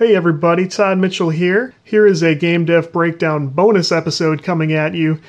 Hey everybody, Todd Mitchell here. Here is a Game Dev Breakdown bonus episode coming at you.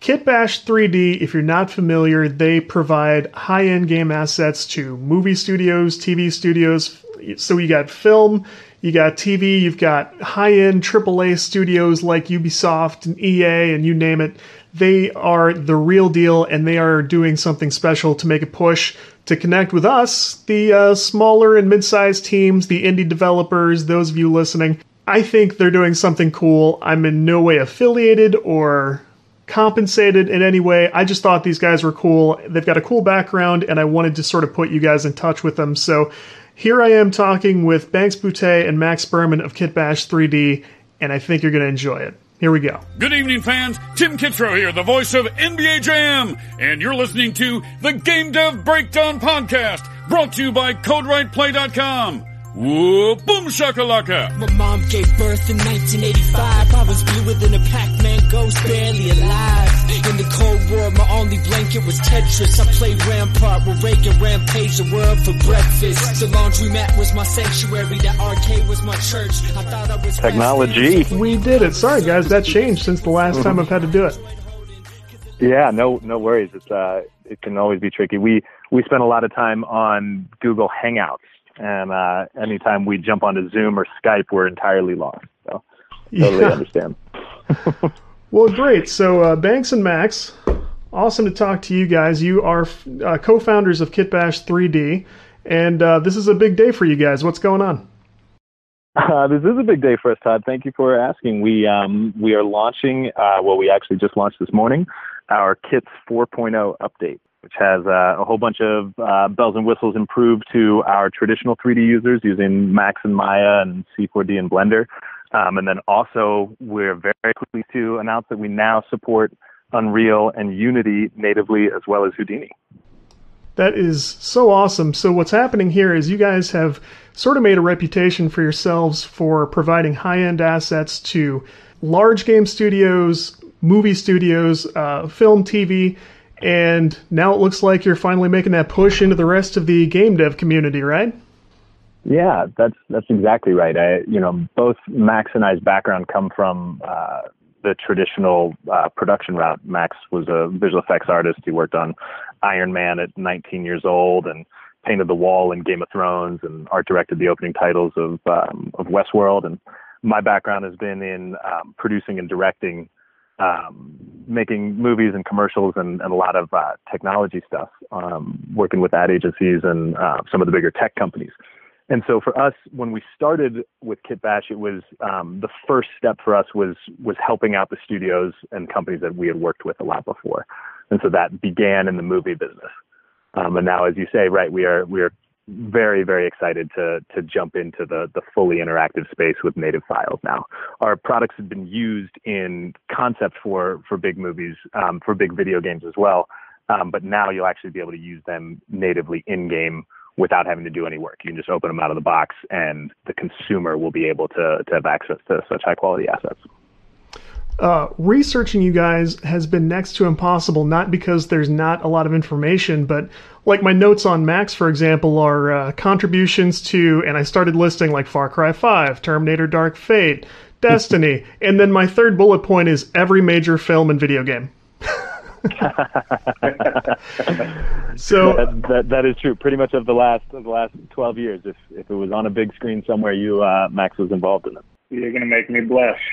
Kitbash 3D, if you're not familiar, they provide high end game assets to movie studios, TV studios. So you got film, you got TV, you've got high end AAA studios like Ubisoft and EA, and you name it. They are the real deal and they are doing something special to make a push to connect with us, the uh, smaller and mid sized teams, the indie developers, those of you listening. I think they're doing something cool. I'm in no way affiliated or compensated in any way. I just thought these guys were cool. They've got a cool background, and I wanted to sort of put you guys in touch with them. So here I am talking with Banks Boutte and Max Burman of Kitbash 3D, and I think you're going to enjoy it. Here we go. Good evening, fans. Tim Kitzrow here, the voice of NBA Jam, and you're listening to the Game Dev Breakdown Podcast, brought to you by CodeWritePlay.com. Whoa, boom shakalaka! My mom gave birth in 1985. I was bluer than a Pac-Man ghost, barely alive. In the Cold War, my only blanket was Tetris. I played Rampart with Reagan, rampage the world for breakfast. The laundromat was my sanctuary, the arcade was my church. I thought I was Technology. We did it. Sorry, guys, that changed since the last time I've had to do it. Yeah, no, no worries. It's uh, it can always be tricky. We we spend a lot of time on Google Hangouts, and uh, anytime we jump onto Zoom or Skype, we're entirely lost. So totally Yeah. understand. Well, great. So, uh, Banks and Max, awesome to talk to you guys. You are uh, co founders of Kitbash 3D, and uh, this is a big day for you guys. What's going on? Uh, this is a big day for us, Todd. Thank you for asking. We um, we are launching. Uh, well, we actually just launched this morning our Kits 4.0 update, which has uh, a whole bunch of bells and whistles improved to our traditional 3D users using Max and Maya and C4D and Blender. Um, and then also, we're very pleased to announce that we now support Unreal and Unity natively as well as Houdini. That is so awesome. So, what's happening here is you guys have sort of made a reputation for yourselves for providing high end assets to large game studios, movie studios, uh, film, TV, and now it looks like you're finally making that push into the rest of the game dev community, right? Yeah, that's that's exactly right. I, you know, both Max and I's background come from uh, the traditional uh, production route. Max was a visual effects artist. He worked on Iron Man at 19 years old and painted the wall in Game of Thrones and art directed the opening titles of um, of Westworld. And my background has been in um, producing and directing, um, making movies and commercials and, and a lot of uh, technology stuff, um, working with ad agencies and uh, some of the bigger tech companies. And so for us, when we started with Kitbash, it was um, the first step for us was was helping out the studios and companies that we had worked with a lot before, and so that began in the movie business. Um, and now, as you say, right, we are we are very very excited to to jump into the the fully interactive space with native files. Now, our products have been used in concept for for big movies, um, for big video games as well. Um, but now you'll actually be able to use them natively in game without having to do any work. You can just open them out of the box, and the consumer will be able to, to have access to such high quality assets. Uh, researching you guys has been next to impossible, not because there's not a lot of information, but like my notes on Max, for example, are uh, contributions to, and I started listing like Far Cry 5, Terminator Dark Fate, Destiny, and then my third bullet point is every major film and video game. so that, that, that is true. Pretty much of the last of the last twelve years, if if it was on a big screen somewhere, you uh, Max was involved in it. You're gonna make me blush.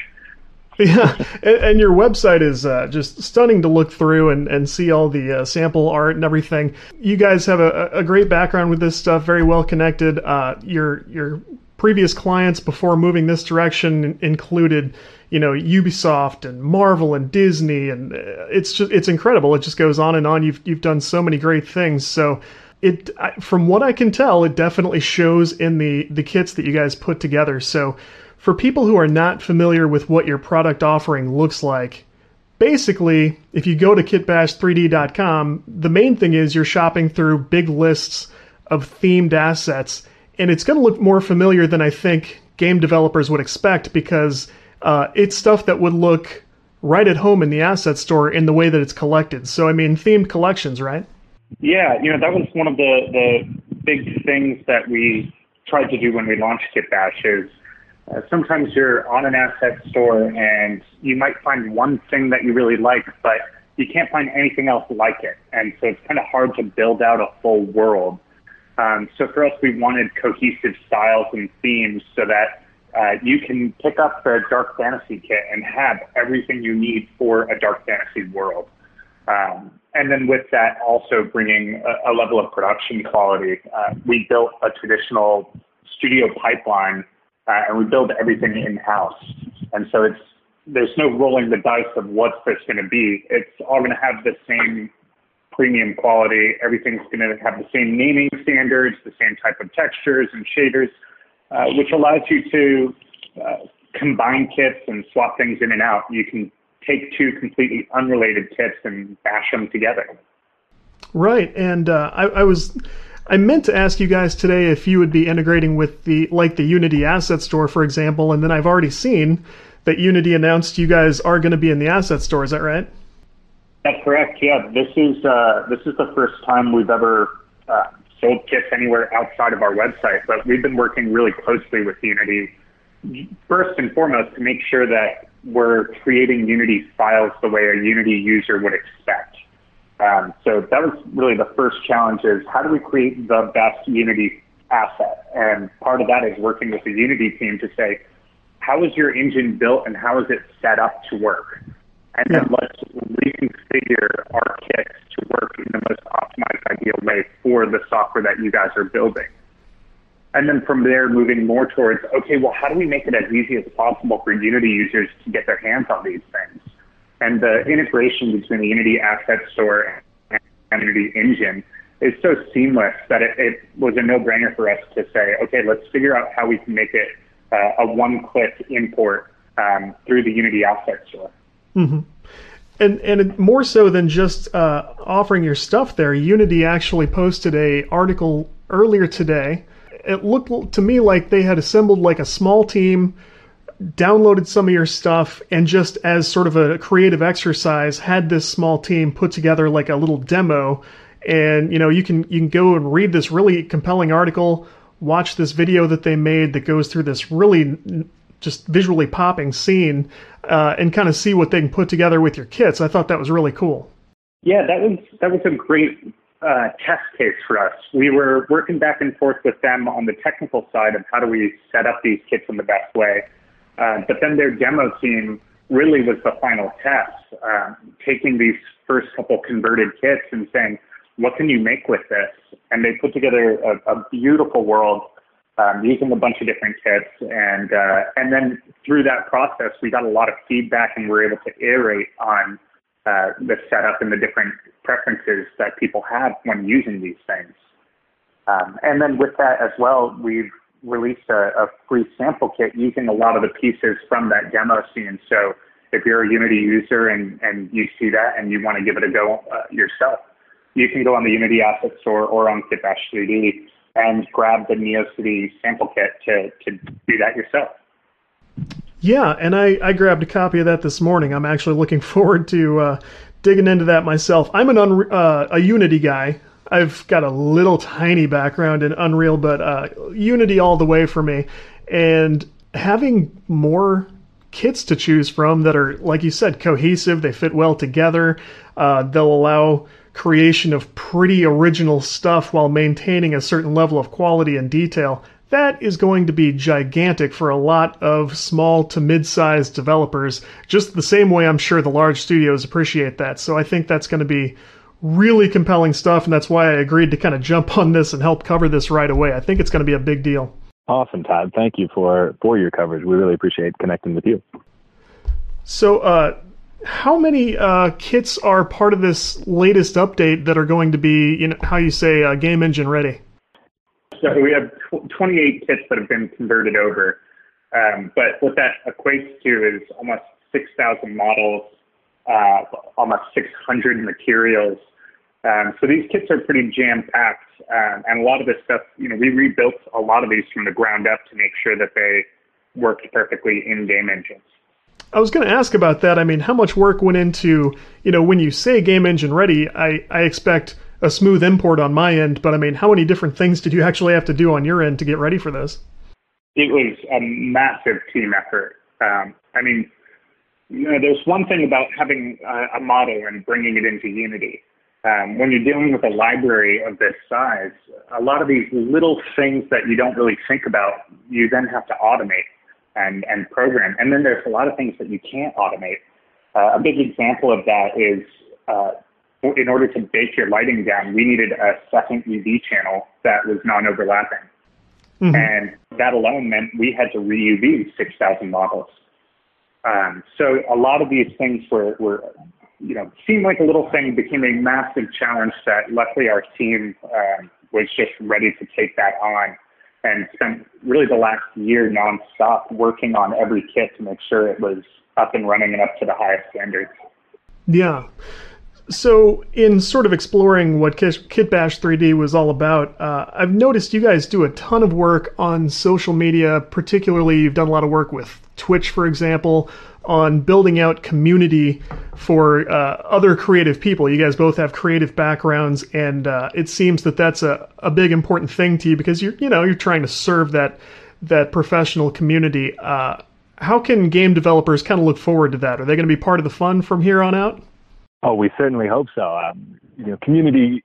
Yeah, and, and your website is uh, just stunning to look through and, and see all the uh, sample art and everything. You guys have a, a great background with this stuff, very well connected. Uh, your your previous clients before moving this direction included, you know, Ubisoft and Marvel and Disney, and uh, it's just it's incredible. It just goes on and on. You've you've done so many great things. So it from what I can tell, it definitely shows in the the kits that you guys put together. So for people who are not familiar with what your product offering looks like, basically, if you go to kitbash3d.com, the main thing is you're shopping through big lists of themed assets, and it's going to look more familiar than I think game developers would expect because uh, it's stuff that would look right at home in the asset store in the way that it's collected. So, I mean, themed collections, right? Yeah, you know that was one of the the big things that we tried to do when we launched Kitbash is Uh, sometimes you're on an asset store and you might find one thing that you really like, but you can't find anything else like it. And so it's kind of hard to build out a full world. Um, so for us, we wanted cohesive styles and themes so that uh, you can pick up the Dark Fantasy kit and have everything you need for a Dark Fantasy world. Um, and then with that, also bringing a, a level of production quality. Uh, we built a traditional studio pipeline, uh, and we build everything in house. And so it's there's no rolling the dice of what's this going to be. It's all going to have the same premium quality. Everything's going to have the same naming standards, the same type of textures and shaders, uh, which allows you to uh, combine kits and swap things in and out. You can take two completely unrelated kits and bash them together. Right, and uh, I, I was. I meant to ask you guys today if you would be integrating with the like the Unity Asset Store, for example, and then I've already seen that Unity announced you guys are going to be in the Asset Store. Is that right? That's correct. Yeah, this is uh, this is the first time we've ever uh, sold kits anywhere outside of our website, but we've been working really closely with Unity first and foremost to make sure that we're creating Unity files the way a Unity user would expect. Um, so that was really the first challenge is how do we create the best Unity asset? And part of that is working with the Unity team to say, how is your engine built and how is it set up to work? And then let's reconfigure our kits to work in the most optimized ideal way for the software that you guys are building. And then from there, moving more towards, okay, well, how do we make it as easy as possible for Unity users to get their hands on these things? And the integration between the Unity Asset Store and Unity Engine is so seamless that it, it was a no-brainer for us to say, okay, let's figure out how we can make it uh, a one-click import um, through the Unity Asset Store. Mm-hmm. And and more so than just uh, offering your stuff there, Unity actually posted a article earlier today it looked to me like they had assembled like a small team, downloaded some of your stuff, and just as sort of a creative exercise, had this small team put together like a little demo. And you know, you can you can go and read this really compelling article, watch this video that they made that goes through this really just visually popping scene, uh, and kind of see what they can put together with your kits. I thought that was really cool. Yeah, that was that was a great uh, test case for us. We were working back and forth with them on the technical side of how do we set up these kits in the best way. Uh, but then their demo team really was the final test, uh, taking these first couple converted kits and saying, what can you make with this? And they put together a, a beautiful world um, using a bunch of different kits. And, uh, and then through that process, we got a lot of feedback and we were able to iterate on uh, the setup and the different preferences that people have when using these things. Um, and then with that as well, we've released a, a, free sample kit using a lot of the pieces from that demo scene. So if you're a Unity user and, and you see that and you want to give it a go uh, yourself, you can go on the Unity Asset Store or on Kitbash 3D and grab the NeoCity sample kit to, to do that yourself. Yeah, and I, I grabbed a copy of that this morning. I'm actually looking forward to uh, digging into that myself. I'm an uh, a Unity guy. I've got a little tiny background in Unreal, but uh, Unity all the way for me. And having more kits to choose from that are, like you said, cohesive, they fit well together, uh, they'll allow creation of pretty original stuff while maintaining a certain level of quality and detail that is going to be gigantic for a lot of small to mid-sized developers. Just the same way i'm sure the large studios appreciate that. So i think that's going to be really compelling stuff and that's why i agreed to kind of jump on this and help cover this right away. I think it's going to be a big deal. Awesome todd. Thank you for for your coverage. We really appreciate connecting with you. So uh, how many uh, kits are part of this latest update that are going to be you know how you say uh, game engine ready so we have 28 kits that have been converted over. Um, but what that equates to is almost 6,000 models, uh, almost 600 materials. Um, so these kits are pretty jam packed. Um, and a lot of this stuff, you know, we rebuilt a lot of these from the ground up to make sure that they worked perfectly in game engines. I was going to ask about that. I mean, how much work went into, you know, when you say game engine ready, I, I expect a smooth import on my end, but I mean, how many different things did you actually have to do on your end to get ready for this? it was a massive team effort. Um, I mean, you know, there's one thing about having a, a model and bringing it into Unity. Um, when you're dealing with a library of this size, a lot of these little things that you don't really think about, you then have to automate and, and program. And then there's a lot of things that you can't automate. Uh, a big example of that is uh, in order to bake your lighting down, we needed a second UV channel that was non-overlapping. Mm-hmm. And that alone meant we had to re-UV 6,000 models. Um, so a lot of these things were, were, you know, seemed like a little thing, became a massive challenge that luckily our team um, was just ready to take that on and spent really the last year nonstop working on every kit to make sure it was up and running and up to the highest standards. Yeah. So, in sort of exploring what Kitbash 3D was all about, uh, I've noticed you guys do a ton of work on social media. Particularly, you've done a lot of work with Twitch, for example, on building out community for uh, other creative people. You guys both have creative backgrounds, and uh, it seems that that's a, a big important thing to you because you're you know you're trying to serve that that professional community. Uh, how can game developers kind of look forward to that? Are they going to be part of the fun from here on out? Oh, we certainly hope so. Um, you know, community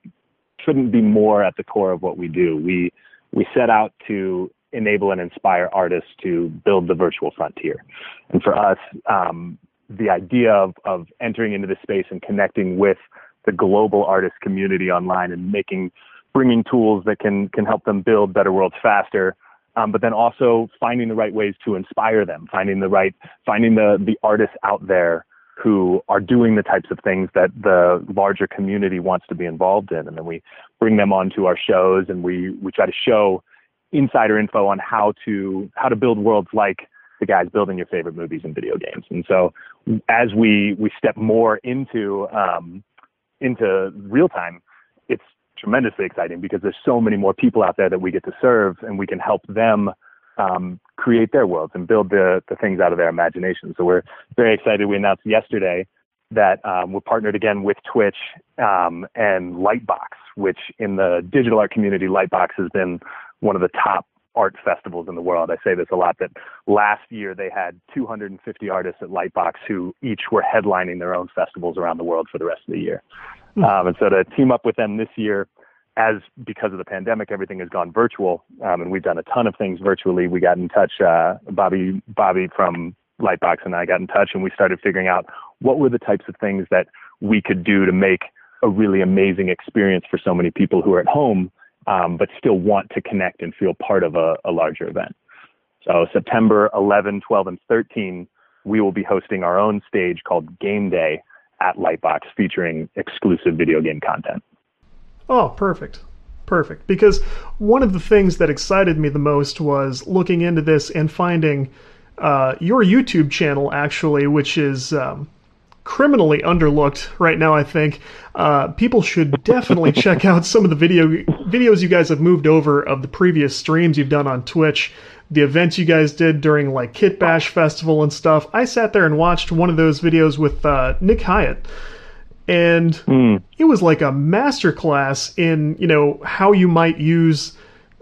shouldn't be more at the core of what we do. We we set out to enable and inspire artists to build the virtual frontier, and for us, um, the idea of of entering into this space and connecting with the global artist community online and making bringing tools that can can help them build better worlds faster um, but then also finding the right ways to inspire them, finding the right, finding the the artists out there who are doing the types of things that the larger community wants to be involved in. And then we bring them onto our shows and we, we try to show insider info on how to, how to build worlds like the guys building your favorite movies and video games. And so as we, we step more into, um, into real time, it's tremendously exciting because there's so many more people out there that we get to serve and we can help them um, create their worlds and build the, the things out of their imagination. So we're very excited. We announced yesterday that um, we're partnered again with Twitch um, and Lightbox, which in the digital art community, Lightbox has been one of the top art festivals in the world. I say this a lot that last year they had 250 artists at Lightbox who each were headlining their own festivals around the world for the rest of the year. Mm-hmm. Um, and so to team up with them this year as because of the pandemic, everything has gone virtual, um, and we've done a ton of things virtually. We got in touch, uh, Bobby, Bobby from Lightbox and I got in touch, and we started figuring out what were the types of things that we could do to make a really amazing experience for so many people who are at home, um, but still want to connect and feel part of a, a larger event. So September 11, 12, and 13, we will be hosting our own stage called Game Day at Lightbox, featuring exclusive video game content. Oh, perfect. Perfect. Because one of the things that excited me the most was looking into this and finding uh, your YouTube channel, actually, which is um, criminally underlooked right now, I think. Uh, people should definitely check out some of the video videos you guys have moved over of the previous streams you've done on Twitch, the events you guys did during like Kit Bash Festival and stuff. I sat there and watched one of those videos with uh, Nick Hyatt and mm. it was like a masterclass in you know how you might use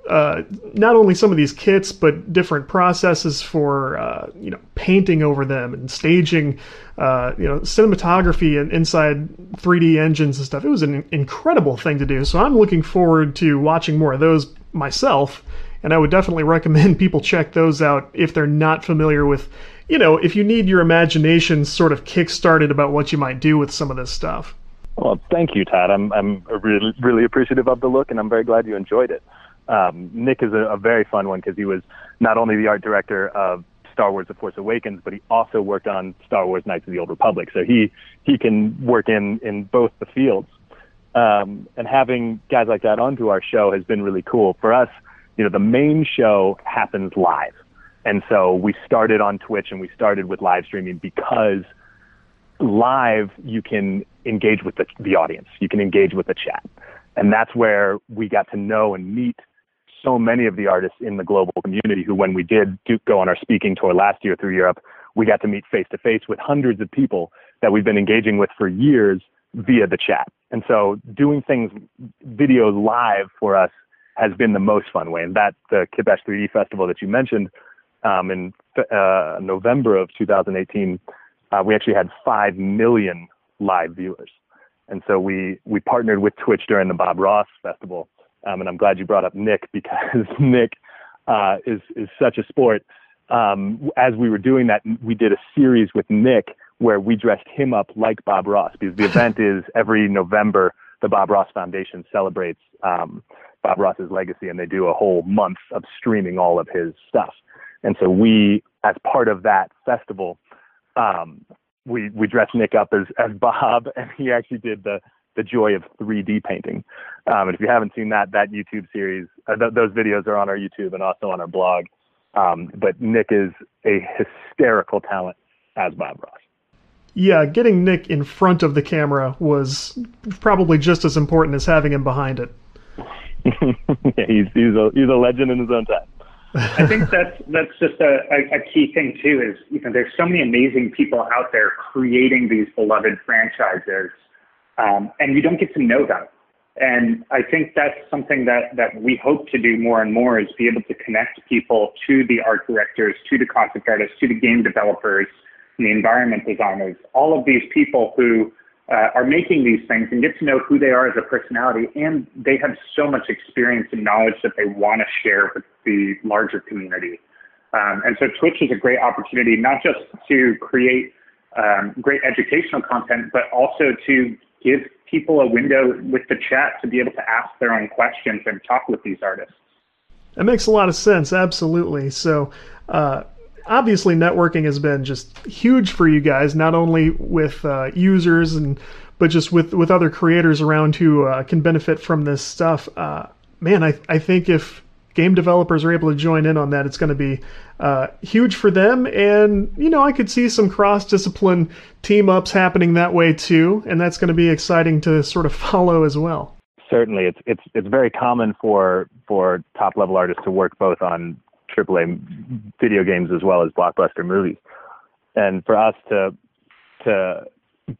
uh, not only some of these kits but different processes for uh, you know painting over them and staging uh, you know cinematography and inside 3D engines and stuff. It was an incredible thing to do. So I'm looking forward to watching more of those myself. And I would definitely recommend people check those out if they're not familiar with you know, if you need your imagination sort of kick-started about what you might do with some of this stuff. Well, thank you, Todd. I'm I'm really really appreciative of the look, and I'm very glad you enjoyed it. Um, Nick is a, a very fun one because he was not only the art director of Star Wars: The Force Awakens, but he also worked on Star Wars: Knights of the Old Republic. So he he can work in in both the fields. Um, and having guys like that onto our show has been really cool for us. You know, the main show happens live. And so we started on Twitch and we started with live streaming because live you can engage with the, the audience, you can engage with the chat. And that's where we got to know and meet so many of the artists in the global community who, when we did do, go on our speaking tour last year through Europe, we got to meet face to face with hundreds of people that we've been engaging with for years via the chat. And so doing things, videos live for us has been the most fun way. And that the Kitbash 3D Festival that you mentioned um, in uh, November of 2018, uh, we actually had five million live viewers. And so we we partnered with Twitch during the Bob Ross Festival. Um, and I'm glad you brought up Nick because Nick uh, is is such a sport. Um, as we were doing that, we did a series with Nick where we dressed him up like Bob Ross because the event is every November. The Bob Ross Foundation celebrates um, Bob Ross's legacy, and they do a whole month of streaming all of his stuff. And so we, as part of that festival, um, we we dressed Nick up as as Bob, and he actually did the the joy of 3D painting. Um, and if you haven't seen that that YouTube series, uh, th- those videos are on our YouTube and also on our blog. Um, but Nick is a hysterical talent as Bob Ross. Yeah, getting Nick in front of the camera was probably just as important as having him behind it. yeah, he's he's a he's a legend in his own time. I think that's that's just a, a, a, key thing too. Is you know there's so many amazing people out there creating these beloved franchises, um, and you don't get to know them. And I think that's something that that we hope to do more and more is be able to connect people to the art directors, to the concept artists, to the game developers, and the environment designers. All of these people who uh, are making these things and get to know who they are as a personality, and they have so much experience and knowledge that they want to share with the larger community. Um, and so Twitch is a great opportunity not just to create um, great educational content, but also to give people a window with the chat to be able to ask their own questions and talk with these artists. That makes a lot of sense, absolutely. So, uh, obviously networking has been just huge for you guys, not only with uh, users and but just with with other creators around who uh, can benefit from this stuff. Uh, man, I I think if game developers are able to join in on that, it's going to be uh, huge for them. And you know, I could see some cross discipline team ups happening that way too, and that's going to be exciting to sort of follow as well certainly it's it's it's very common for for top level artists to work both on AAA video games as well as blockbuster movies. And for us to to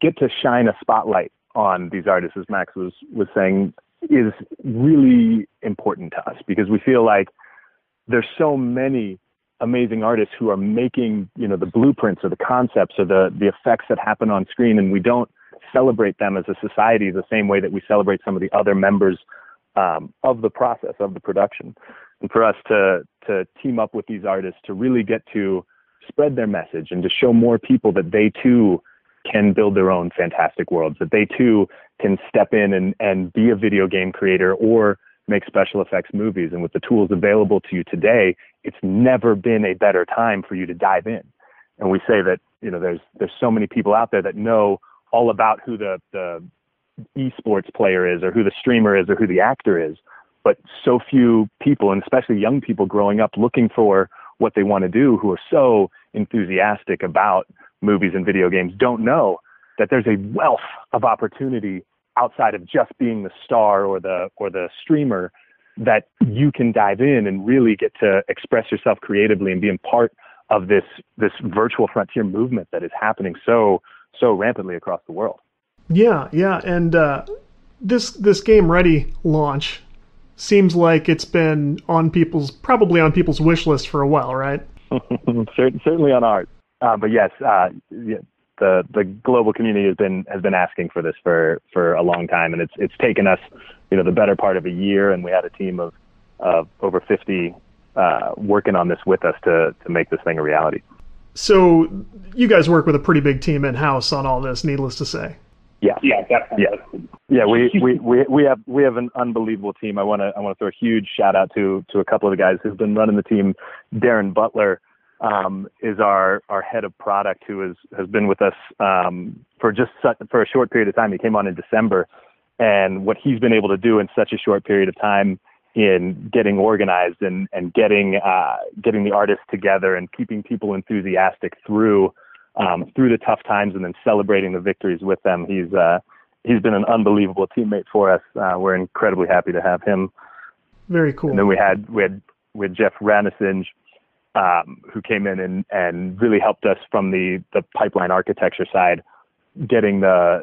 get to shine a spotlight on these artists, as Max was was saying, is really important to us because we feel like there's so many amazing artists who are making you know the blueprints or the concepts or the the effects that happen on screen, and we don't celebrate them as a society the same way that we celebrate some of the other members um, of the process of the production. And for us to to team up with these artists to really get to spread their message and to show more people that they too can build their own fantastic worlds, that they too can step in and, and be a video game creator or make special effects movies. And with the tools available to you today, it's never been a better time for you to dive in. And we say that, you know, there's there's so many people out there that know all about who the, the esports player is or who the streamer is or who the actor is but so few people, and especially young people growing up looking for what they want to do, who are so enthusiastic about movies and video games, don't know that there's a wealth of opportunity outside of just being the star or the or the streamer that you can dive in and really get to express yourself creatively and be a part of this this virtual frontier movement that is happening so so rampantly across the world. Yeah, yeah, and uh, this this game ready launch seems like it's been on people's probably on people's wish list for a while, right? Certainly on ours. Uh, but yes, uh, the the global community has been has been asking for this for for a long time, and it's it's taken us, you know, the better part of a year, and we had a team of of over 50 uh, working on this with us to to make this thing a reality. So you guys work with a pretty big team in house on all this, needless to say. Yeah. Yeah, definitely. Yeah. Yeah, we, we, we, we have we have an unbelievable team. I want to I want to throw a huge shout out to to a couple of the guys who've been running the team. Darren Butler um, is our our head of product who has has been with us um, for just such, for a short period of time. He came on in December, and what he's been able to do in such a short period of time in getting organized and and getting uh, getting the artists together and keeping people enthusiastic through um, through the tough times and then celebrating the victories with them. He's uh, he's been an unbelievable teammate for us. Uh, we're incredibly happy to have him. Very cool. And then we had we had we had Jeff Ranasinghe, um, who came in and and really helped us from the the pipeline architecture side, getting the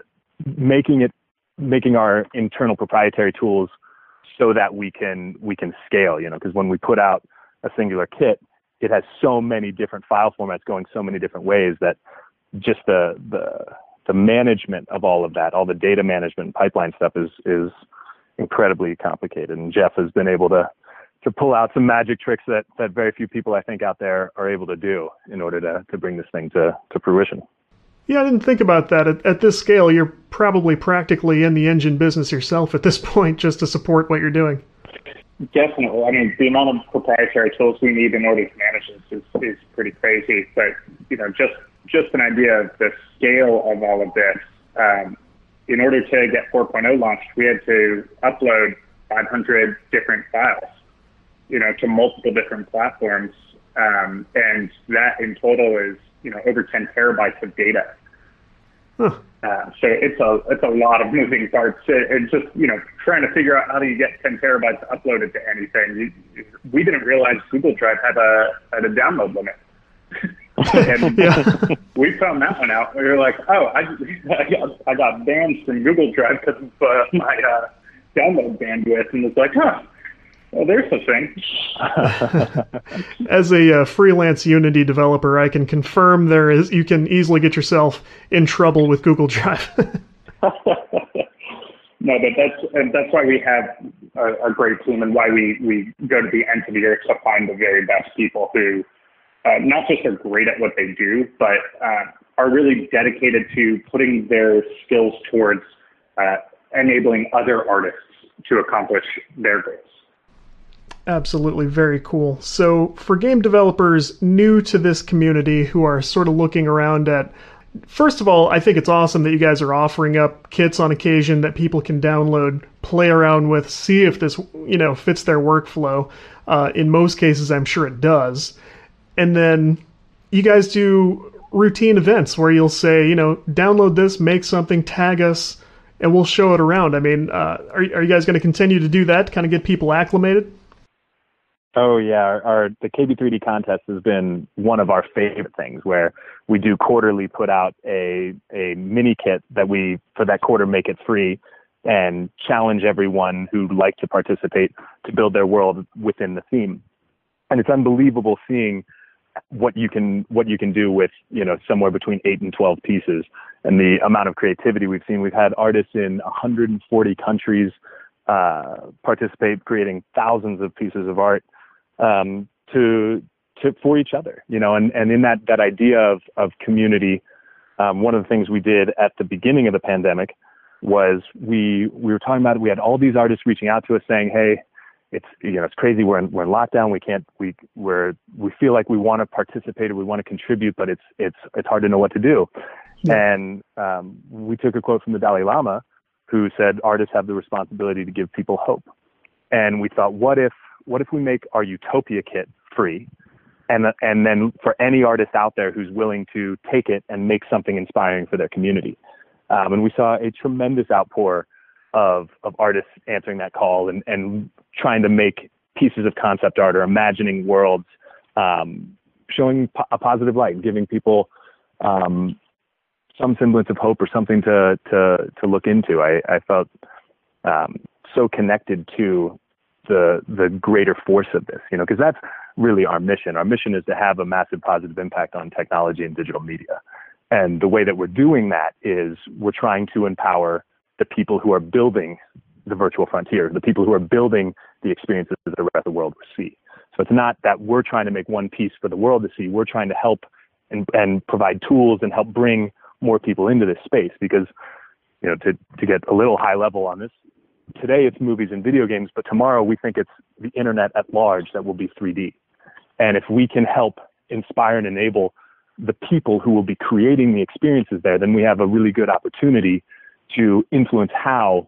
making it making our internal proprietary tools so that we can we can scale. You know, because when we put out a singular kit, it has so many different file formats going so many different ways that just the the the management of all of that, all the data management and pipeline stuff is is incredibly complicated. And Jeff has been able to to pull out some magic tricks that that very few people I think out there are able to do in order to to bring this thing to to fruition. Yeah, I didn't think about that. At, at this scale, you're probably practically in the engine business yourself at this point, just to support what you're doing. Definitely. I mean, the amount of proprietary tools we need in order to manage this is, is pretty crazy. But you know, just just an idea of the scale of all of this. Um, in order to get 4.0 launched, we had to upload 500 different files, you know, to multiple different platforms, um, and that in total is you know over 10 terabytes of data. Huh. Uh, so it's a it's a lot of moving parts, and just you know trying to figure out how do you get 10 terabytes uploaded to anything. You, we didn't realize Google Drive had a had a download limit. and yeah. we found that one out. We were like, oh, I, I got I got banned from Google Drive because of uh, my uh, download bandwidth, and it's like, huh. Well, there's a thing. As a uh, freelance Unity developer, I can confirm there is you can easily get yourself in trouble with Google Drive. no, but that's and that's why we have a, a, great team and why we we go to the end of the earth to find the very best people who uh, not just are great at what they do, but uh, are really dedicated to putting their skills towards uh, enabling other artists to accomplish their goals. Absolutely, very cool. So, for game developers new to this community who are sort of looking around at First of all, I think it's awesome that you guys are offering up kits on occasion that people can download, play around with, see if this, you know, fits their workflow. Uh, in most cases, I'm sure it does and then you guys do routine events where you'll say, you know, download this, make something, tag us, and we'll show it around. I mean, uh, are, are you guys going to continue to do that to kind of get people acclimated? Oh yeah, our, our, the KB3D contest has been one of our favorite things where we do quarterly put out a a mini kit that we for that quarter make it free and challenge everyone who'd like to participate to build their world within the theme. And it's unbelievable seeing what you can what you can do with you know somewhere between eight and twelve pieces, and the amount of creativity we've seen. We've had artists in 140 countries uh, participate, creating thousands of pieces of art um, to to for each other. You know, and and in that that idea of of community, um, one of the things we did at the beginning of the pandemic was we we were talking about it. We had all these artists reaching out to us saying, "Hey, it's you know it's crazy. We're in, we're in lockdown. We can't we we're we feel like we want to participate or we want to contribute, but it's it's it's hard to know what to do. Yeah. And um, we took a quote from the Dalai Lama, who said artists have the responsibility to give people hope. And we thought, what if what if we make our Utopia kit free, and and then for any artist out there who's willing to take it and make something inspiring for their community. Um, and we saw a tremendous outpour of of artists answering that call and and trying to make pieces of concept art or imagining worlds um, showing po- a positive light, giving people um, some semblance of hope or something to to to look into. I, I felt um, so connected to the the greater force of this, you know, because that's really our mission. Our mission is to have a massive positive impact on technology and digital media. And the way that we're doing that is we're trying to empower the people who are building the virtual frontier, the people who are building the experiences that the rest of the world will see. So it's not that we're trying to make one piece for the world to see. We're trying to help and, and provide tools and help bring more people into this space because, you know, to, to get a little high level on this, today it's movies and video games, but tomorrow we think it's the internet at large that will be 3D. And if we can help inspire and enable the people who will be creating the experiences there, then we have a really good opportunity to influence how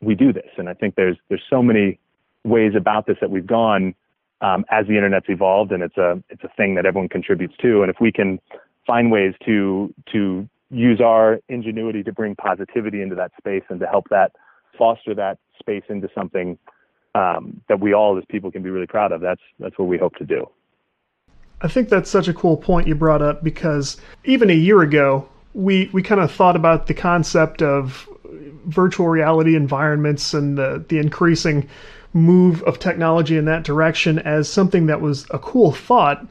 we do this. And I think there's there's so many ways about this that we've gone um, as the internet's evolved, and it's a it's a thing that everyone contributes to. And if we can find ways to to use our ingenuity to bring positivity into that space and to help that foster that space into something um, that we all as people can be really proud of, that's that's what we hope to do. I think that's such a cool point you brought up because even a year ago, we we kind of thought about the concept of virtual reality environments and the the increasing move of technology in that direction as something that was a cool thought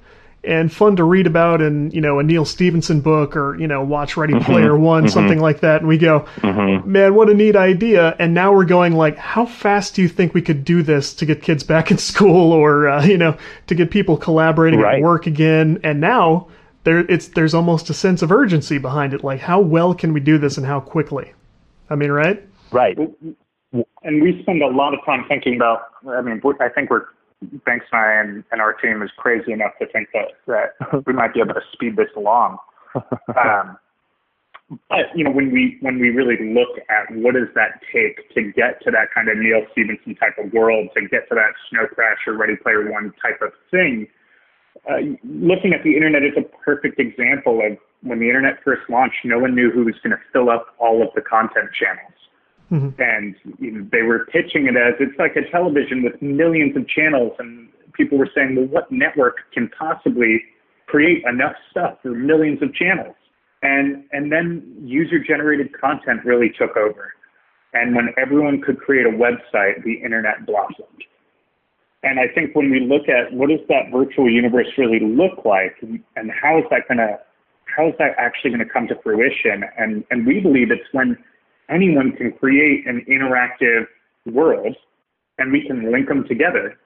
and fun to read about in you know a Neal Stephenson book or you know watch Ready Mm-hmm. Player One something like that. And we go man what a neat idea. And now we're going like how fast do you think we could do this to get kids back in school or uh, you know to get people collaborating at work again? And now there it's there's almost a sense of urgency behind it. Like how well can we do this and how quickly? I mean right? Right. and we spend a lot of time thinking about. I mean, I think we're Banks and I and, and our team is crazy enough to think that that we might be able to speed this along. Um, but you know, when we when we really look at what does that take to get to that kind of Neal Stephenson type of world, to get to that Snow Crash or Ready Player One type of thing, uh, looking at the internet is a perfect example of when the internet first launched. No one knew who was going to fill up all of the content channels Mm-hmm. and you know, they were pitching it as it's like a television with millions of channels and people were saying well what network can possibly create enough stuff for millions of channels? And and then user generated content really took over. And when everyone could create a website the internet blossomed. And i think when we look at what does that virtual universe really look like and, and how is that going to how is that actually going to come to fruition? And and we believe it's when anyone can create an interactive world and we can link them together,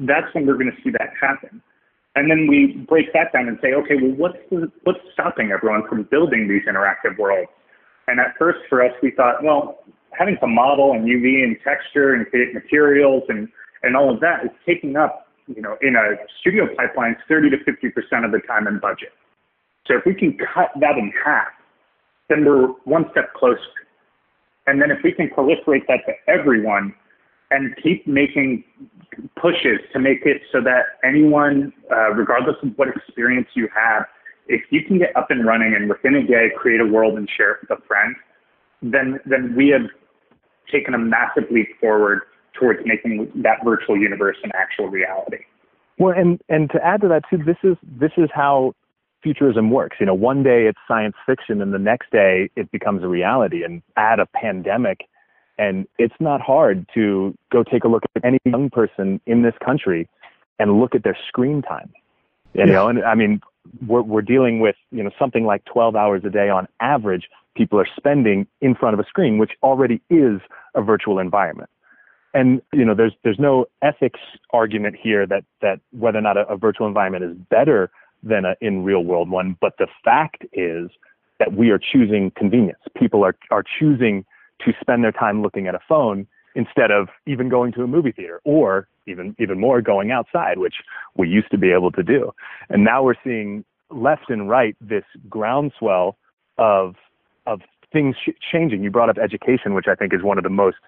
that's when we're going to see that happen. And then we break that down and say, okay, well, what's the, what's stopping everyone from building these interactive worlds? And at first, for us, we thought, well, having to model and UV and texture and create materials and and all of that is taking up, you know, in a studio pipeline, 30 to 50 percent of the time and budget. So if we can cut that in half, then we're one step closer. And then if we can proliferate that to everyone and keep making pushes to make it so that anyone, uh, regardless of what experience you have, if you can get up and running and within a day create a world and share it with a friend, then then we have taken a massive leap forward towards making that virtual universe an actual reality. Well, and and to add to that too, this is this is how futurism works. You know, one day it's science fiction, and the next day it becomes a reality. And add a pandemic, and it's not hard to go take a look at any young person in this country and look at their screen time. You know, and I mean, we're we're dealing with you know something like 12 hours a day on average. People are spending in front of a screen, which already is a virtual environment and you know there's there's no ethics argument here that that whether or not a, a virtual environment is better than a in real world one but the fact is that we are choosing convenience. People are are choosing to spend their time looking at a phone instead of even going to a movie theater or even even more going outside which we used to be able to do. And now we're seeing left and right this groundswell of of things ch- changing. You brought up education which i think is one of the most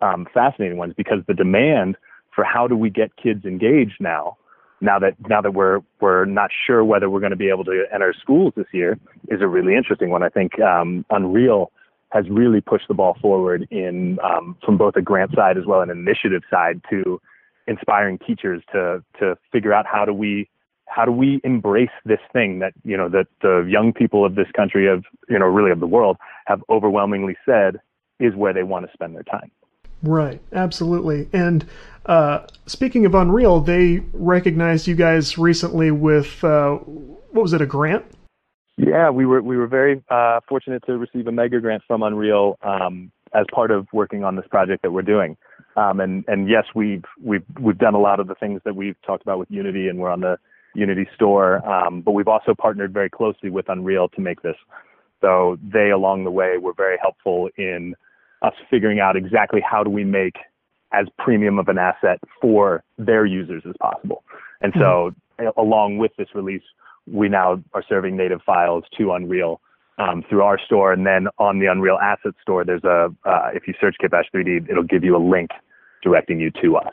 um, fascinating ones because the demand for how do we get kids engaged now, now that now that we're we're not sure whether we're going to be able to enter schools this year, is a really interesting one. I think um, Unreal has really pushed the ball forward in um, from both a grant side as well an initiative side to inspiring teachers to to figure out how do we how do we embrace this thing that you know that the young people of this country of you know really of the world have overwhelmingly said is where they want to spend their time. Right, absolutely. And uh, speaking of Unreal, they recognized you guys recently with uh, what was it, a grant? Yeah, we were we were very uh, fortunate to receive a mega grant from Unreal um, as part of working on this project that we're doing. Um, and and yes, we've we've we've done a lot of the things that we've talked about with Unity, and we're on the Unity store. Um, but we've also partnered very closely with Unreal to make this. So they, along the way, were very helpful in us figuring out exactly how do we make as premium of an asset for their users as possible. And so, along with this release, we now are serving native files to Unreal um, through our store, and then on the Unreal Asset Store, there's a uh, if you search Kitbash 3D, it'll give you a link directing you to us.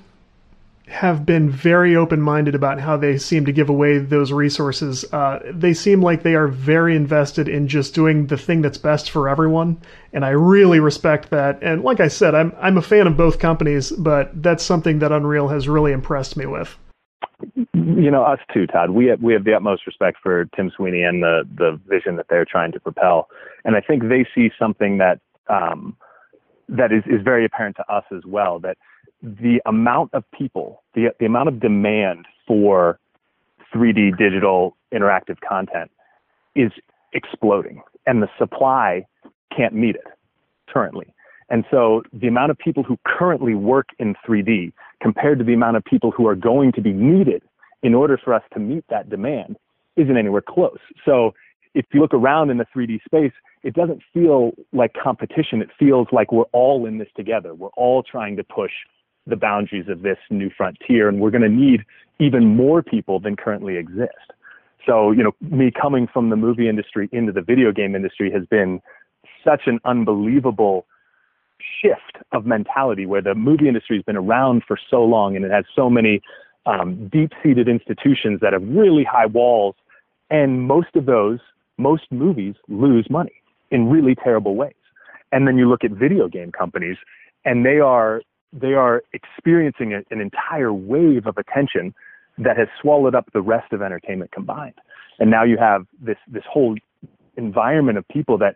have been very open minded about how they seem to give away those resources. Uh, they seem like they are very invested in just doing the thing that's best for everyone, and I really respect that. And like I said, I'm I'm a fan of both companies, but that's something that Unreal has really impressed me with. You know, us too, Todd. We have we have the utmost respect for Tim Sweeney and the the vision that they're trying to propel, and I think they see something that um, that is is very apparent to us as well. That the amount of people, the, the amount of demand for 3D digital interactive content is exploding, and the supply can't meet it currently. And so the amount of people who currently work in 3D compared to the amount of people who are going to be needed in order for us to meet that demand isn't anywhere close. So if you look around in the 3D space, it doesn't feel like competition. It feels like we're all in this together. We're all trying to push the boundaries of this new frontier, and we're going to need even more people than currently exist. So, you know, me coming from the movie industry into the video game industry has been such an unbelievable shift of mentality where the movie industry has been around for so long and it has so many um, deep seated institutions that have really high walls. And most of those, most movies lose money in really terrible ways. And then you look at video game companies and they are they are experiencing a, an entire wave of attention that has swallowed up the rest of entertainment combined. And now you have this this whole environment of people that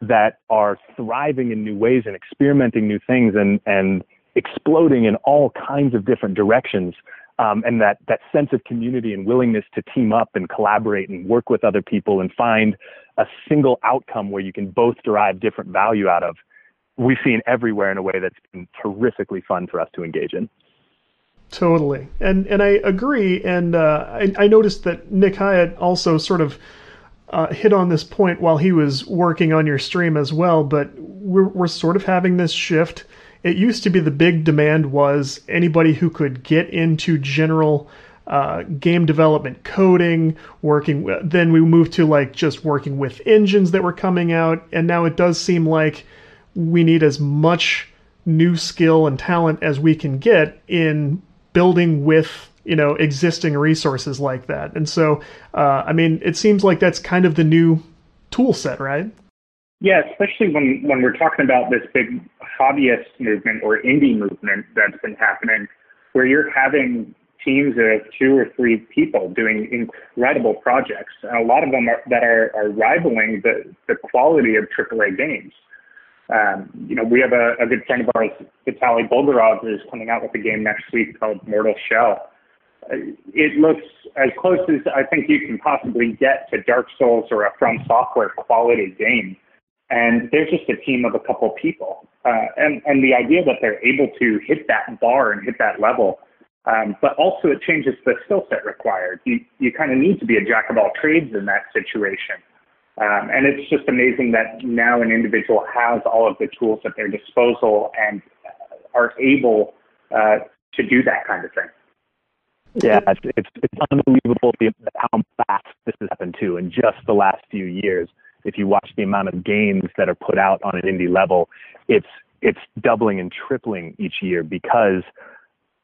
that are thriving in new ways and experimenting new things and and exploding in all kinds of different directions. Um, and that that sense of community and willingness to team up and collaborate and work with other people and find a single outcome where you can both derive different value out of we've seen everywhere in a way that's been terrifically fun for us to engage in. Totally, and and I agree. And uh, I, I, noticed that Nick Hyatt also sort of uh, hit on this point while he was working on your stream as well. But we're we're sort of having this shift. It used to be the big demand was anybody who could get into general uh, game development coding, working. Then we moved to like just working with engines that were coming out, and now it does seem like we need as much new skill and talent as we can get in building with you know existing resources like that. And so uh, i mean it seems like that's kind of the new tool set right? Yeah especially when when we're talking about this big hobbyist movement or indie movement that's been happening where you're having teams of two or three people doing incredible projects. And a lot of them are, that are, are rivaling the, the quality of aaa games um, you know, we have a, a good friend of ours, Vitaly Bulgarov, is coming out with a game next week called Mortal Shell. it looks as close as I think you can possibly get to Dark Souls or a From Software quality game. And they're just a team of a couple people. Uh, and, and the idea that they're able to hit that bar and hit that level, um, but also it changes the skill set required. You, you kind of need to be a jack of all trades in that situation. Um, and it's just amazing that now an individual has all of the tools at their disposal and are able uh, to do that kind of thing. Yeah, it's, it's, it's unbelievable how fast this has happened too in just the last few years. If you watch the amount of games that are put out on an indie level, it's it's doubling and tripling each year because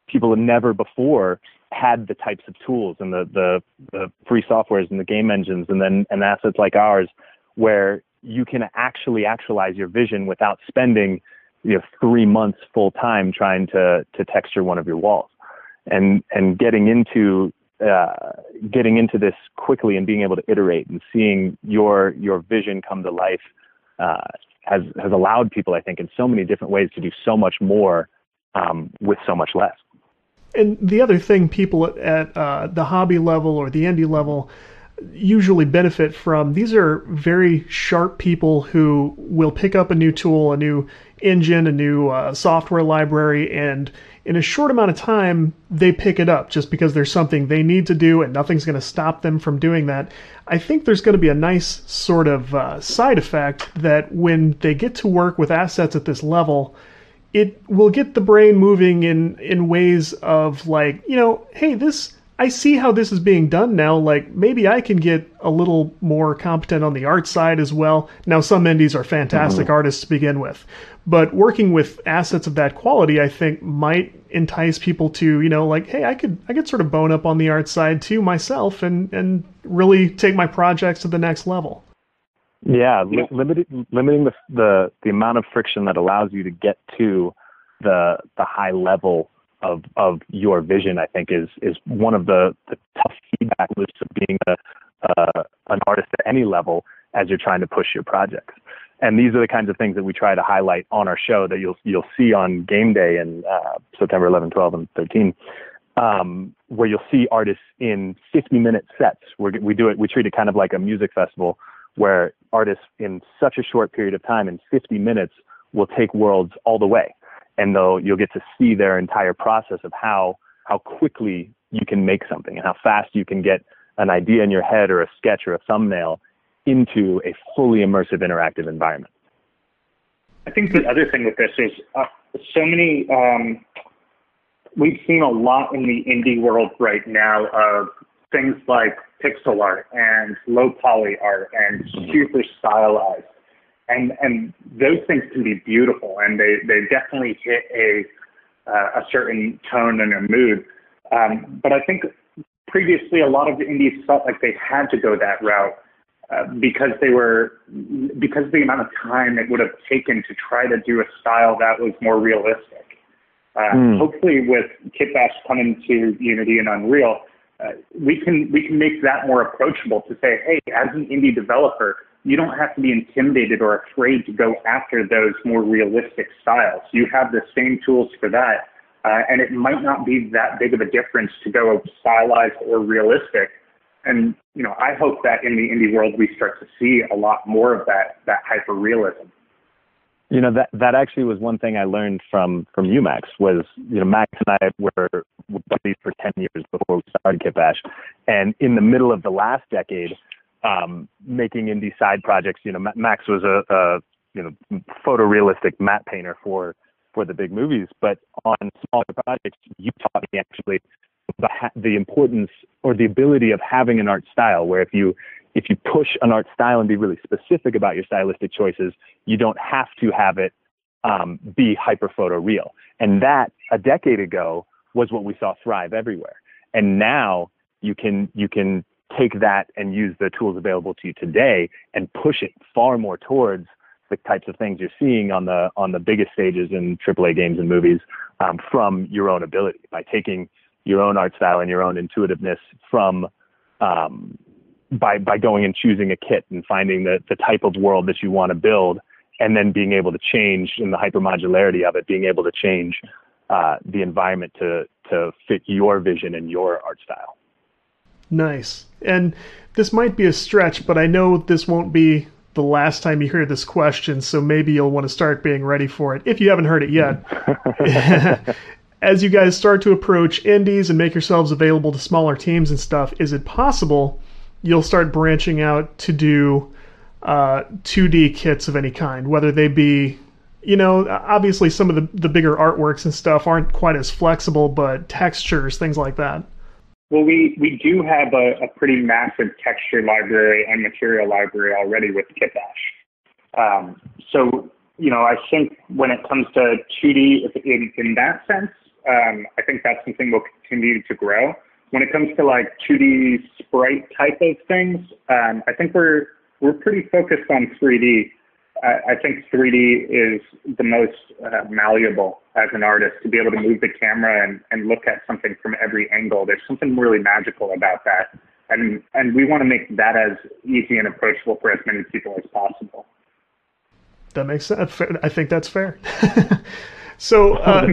people have never before had the types of tools and the, the, the free softwares and the game engines and then and assets like ours where you can actually actualize your vision without spending you know three months full time trying to to texture one of your walls and and getting into uh, getting into this quickly and being able to iterate and seeing your your vision come to life uh, has has allowed people, I think, in so many different ways to do so much more um, with so much less. And the other thing people at uh, the hobby level or the indie level usually benefit from these are very sharp people who will pick up a new tool, a new engine, a new uh, software library, and in a short amount of time, they pick it up just because there's something they need to do and nothing's going to stop them from doing that. I think there's going to be a nice sort of uh, side effect that when they get to work with assets at this level, it will get the brain moving in in ways of like, you know, hey, this I see how this is being done now. Like maybe I can get a little more competent on the art side as well. Now some indies are fantastic mm-hmm. artists to begin with, but working with assets of that quality, I think might entice people to, you know, like, hey, I could I could sort of bone up on the art side too myself and and really take my projects to the next level. Yeah, li- limiting limiting the, the the amount of friction that allows you to get to the the high level of of your vision, I think, is is one of the, the tough feedback loops of being a uh, an artist at any level as you're trying to push your projects. And these are the kinds of things that we try to highlight on our show that you'll you'll see on game day in uh, September 11, 12, and 13, um, where you'll see artists in 50 minute sets. We're, we do it. We treat it kind of like a music festival, where artists in such a short period of time, in 50 minutes, will take worlds all the way and they'll you'll get to see their entire process of how how quickly you can make something and how fast you can get an idea in your head or a sketch or a thumbnail into a fully immersive interactive environment. I think the other thing with this is uh, so many. Um, we've seen a lot in the indie world right now of things like pixel art and low poly art and super stylized and and those things can be beautiful, and they they definitely hit a uh, a certain tone and a mood. Um, but I think previously a lot of the indies felt like they had to go that route uh, because they were because of the amount of time it would have taken to try to do a style that was more realistic. Uh, mm. Hopefully, with Kitbash coming to Unity and Unreal, uh, we can we can make that more approachable to say, hey, as an indie developer, you don't have to be intimidated or afraid to go after those more realistic styles. You have the same tools for that, uh, and it might not be that big of a difference to go stylized or realistic. And you know, I hope that in the indie world we start to see a lot more of that that hyper realism. You know that that actually was one thing I learned from from UMax was you know Max and I were buddies for ten years before we started Kitbash, and in the middle of the last decade, um, making indie side projects. You know, Max was a, a you know photorealistic matte painter for for the big movies, but on smaller projects, you taught me actually the the importance or the ability of having an art style where if you if you push an art style and be really specific about your stylistic choices, you don't have to have it um, be hyper photo real. And that a decade ago was what we saw thrive everywhere. And now you can you can take that and use the tools available to you today and push it far more towards the types of things you're seeing on the on the biggest stages in AAA games and movies um, from your own ability by taking your own art style and your own intuitiveness from um, by by going and choosing a kit and finding the the type of world that you want to build and then being able to change in the hypermodularity of it being able to change uh, the environment to to fit your vision and your art style. Nice. And this might be a stretch, but I know this won't be the last time you hear this question, so maybe you'll want to start being ready for it if you haven't heard it yet. As you guys start to approach indies and make yourselves available to smaller teams and stuff, is it possible you'll start branching out to do uh, 2D kits of any kind, whether they be, you know, obviously some of the, the bigger artworks and stuff aren't quite as flexible, but textures, things like that? Well, we, we do have a, a pretty massive texture library and material library already with Kitbash. Um, so, you know, I think when it comes to 2D in, in that sense, um, I think that's something we'll continue to grow. When it comes to like 2D sprite type of things, um, I think we're we're pretty focused on 3D. I, I think 3D is the most uh, malleable as an artist to be able to move the camera and, and look at something from every angle. There's something really magical about that. And, and we want to make that as easy and approachable for as many people as possible. That makes sense. I think that's fair. so, uh,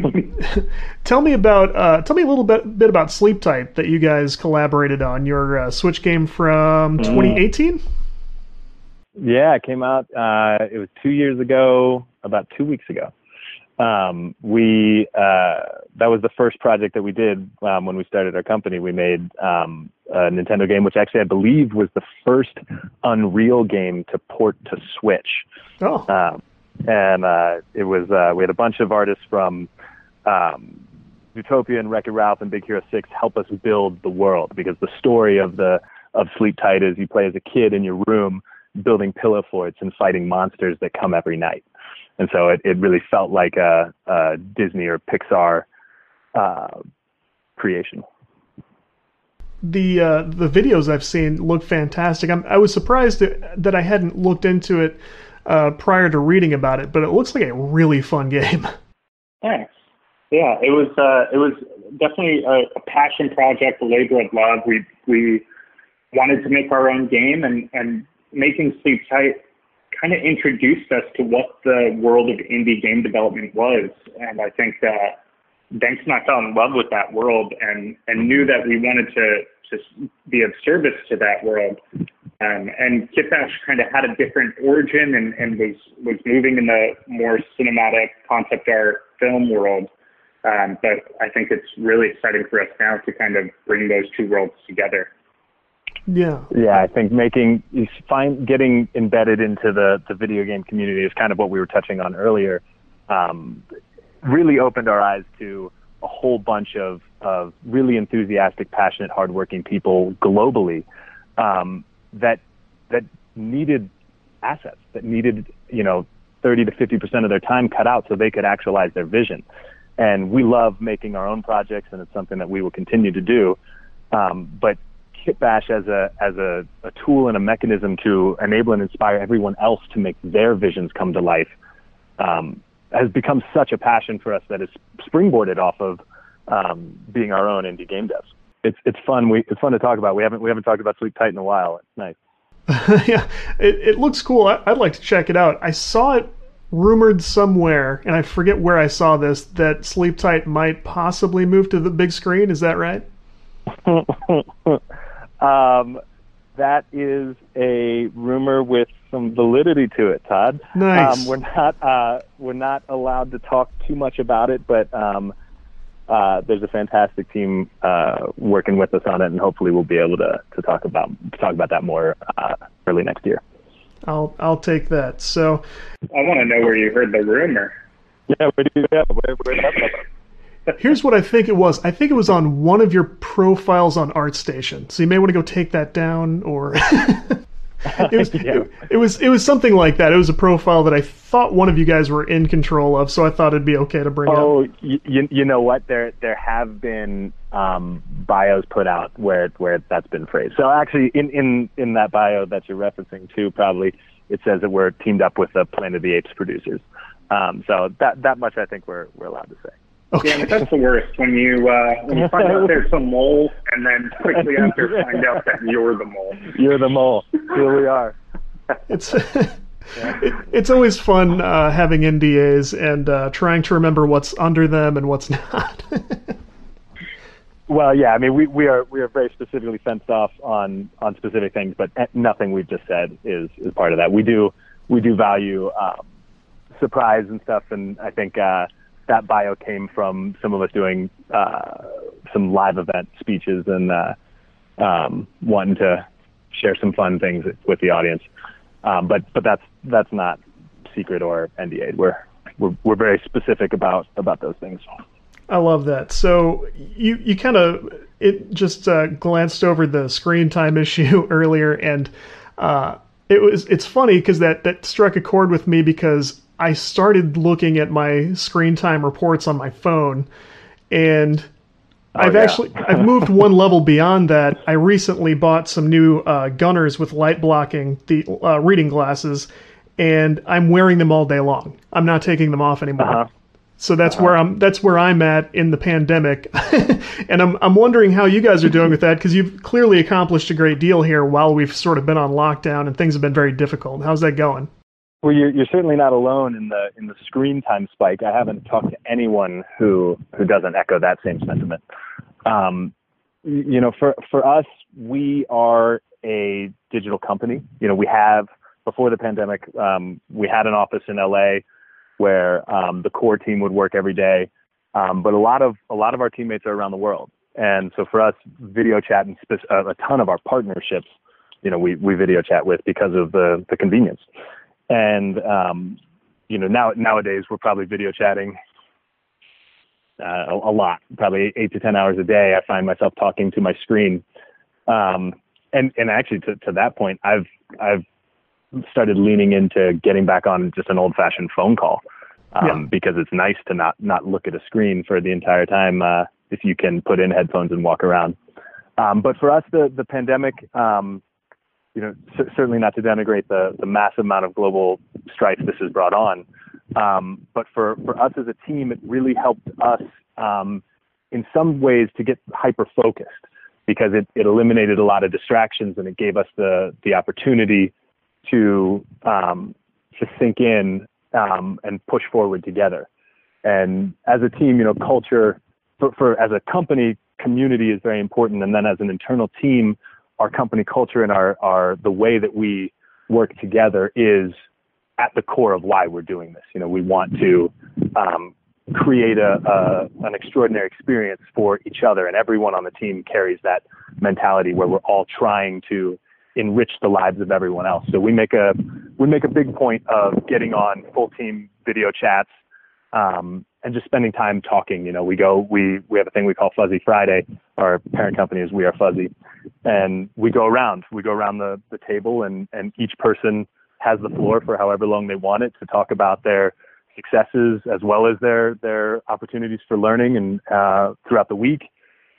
tell me about uh, tell me a little bit bit about Sleep Tight that you guys collaborated on your uh, Switch game from 2018. Mm. Yeah, it came out. Uh, it was two years ago, about two weeks ago. Um, we uh, that was the first project that we did um, when we started our company. We made um, a Nintendo game, which actually I believe was the first Unreal game to port to Switch. Oh. And uh, it was uh, we had a bunch of artists from um, Zootopia and Wreck-It Ralph and Big Hero Six help us build the world because the story of the of Sleep Tight is you play as a kid in your room building pillow forts and fighting monsters that come every night. And so it, it really felt like a, a Disney or Pixar uh, creation. The uh, the videos I've seen look fantastic. I'm, i was surprised that, that I hadn't looked into it uh, prior to reading about it, but it looks like a really fun game. Thanks. Yeah, it was uh, it was definitely a, a passion project, a labor of love. We we wanted to make our own game, and and making Sleep Tight kind of introduced us to what the world of indie game development was. And I think that Banks and I fell in love with that world and, and knew that we wanted to, to be of service to that world. Um, and Kitbash kind of had a different origin and, and was, was moving in the more cinematic concept art film world. Um, but I think it's really exciting for us now to kind of bring those two worlds together. Yeah. Yeah, I think making find getting embedded into the the video game community is kind of what we were touching on earlier. Um, really opened our eyes to a whole bunch of of really enthusiastic, passionate, hardworking people globally um, that that needed assets, that needed you know 30 to 50 percent of their time cut out so they could actualize their vision. And we love making our own projects, and it's something that we will continue to do. Um, but Kitbash as a as a, a tool and a mechanism to enable and inspire everyone else to make their visions come to life um, has become such a passion for us that it's springboarded off of um, being our own indie game devs. It's it's fun. We it's fun to talk about. We haven't we haven't talked about Sleep Tight in a while. It's nice. yeah, it, it looks cool. I, I'd like to check it out. I saw it rumored somewhere, and I forget where I saw this, that Sleep Tight might possibly move to the big screen. Is that right? Um, that is a rumor with some validity to it, Todd. Nice. Um, we're not uh, we're not allowed to talk too much about it, but um, uh, there's a fantastic team uh, working with us on it, and hopefully we'll be able to, to talk about talk about that more uh, early next year. I'll I'll take that. So I want to know where you heard the rumor. Yeah, where do you yeah, where, where Here's what I think it was. I think it was on one of your profiles on ArtStation. So you may want to go take that down or it was yeah. it, it, was it was something like that. It was a profile that I thought one of you guys were in control of, so I thought it'd be okay to bring oh, up. Oh, you, you know what? There there have been um, bios put out where where that's been phrased. So actually, in in in that bio that you're referencing to, probably it says that we're teamed up with the Planet of the Apes producers. Um, so that that much I think we're we're allowed to say. Okay. Yeah, that's the worst when you uh, when you find out there's a mole, and then quickly after find out that you're the mole. You're the mole. Here we are. It's it, it's always fun uh, having NDAs and uh, trying to remember what's under them and what's not. Well, yeah, I mean, we, we are we are very specifically fenced off on on specific things, but nothing we've just said is is part of that. We do we do value um, surprise and stuff, and I think uh, that bio came from some of us doing uh, some live event speeches and uh, um, wanting to share some fun things with the audience. Um, but but that's that's not secret or NDA. We're we're we're very specific about about those things. I love that. So you you kind of it just uh, glanced over the screen time issue earlier, and uh, it was it's funny because that that struck a chord with me because I started looking at my screen time reports on my phone, and oh, I've yeah. actually I've moved one level beyond that. I recently bought some new uh, Gunnars with light blocking the uh, reading glasses, and I'm wearing them all day long. I'm not taking them off anymore. Uh-huh. So that's uh-huh. where I'm. That's where I'm at in the pandemic, and I'm I'm wondering how you guys are doing with that because you've clearly accomplished a great deal here while we've sort of been on lockdown and things have been very difficult. How's that going? Well, you're, you're certainly not alone in the in the screen time spike. I haven't talked to anyone who who doesn't echo that same sentiment. Um, you know, for for us, we are a digital company. You know, we have before the pandemic, um, we had an office in LA where um, the core team would work every day. Um, but a lot of a lot of our teammates are around the world, and so for us, video chat and spe- uh, a ton of our partnerships, you know, we we video chat with because of the the convenience. And um, you know, now nowadays we're probably video chatting uh, a, a, lot, probably eight to ten hours a day. I find myself talking to my screen, um, and and actually to to that point, I've I've started leaning into getting back on just an old fashioned phone call um, yeah. because it's nice to not not look at a screen for the entire time uh, if you can put in headphones and walk around. Um, but for us, the the pandemic, um, you know, c- certainly not to denigrate the the massive amount of global strife this has brought on, um, but for for us as a team, it really helped us um, in some ways to get hyper focused because it, it eliminated a lot of distractions and it gave us the the opportunity to um, to sink in um, and push forward together. And as a team, you know, culture for, for as a company, community is very important. And then as an internal team, our company culture and our, our the way that we work together is at the core of why we're doing this. You know, we want to um, create a, a, an extraordinary experience for each other, and everyone on the team carries that mentality where we're all trying to enrich the lives of everyone else. So we make a we make a big point of getting on full team video chats um, and just spending time talking. You know, we go we we have a thing we call Fuzzy Friday. Our parent company is We Are Fuzzy, and we go around. We go around the the table, and and each person has the floor for however long they want it to talk about their successes as well as their their opportunities for learning and uh, throughout the week.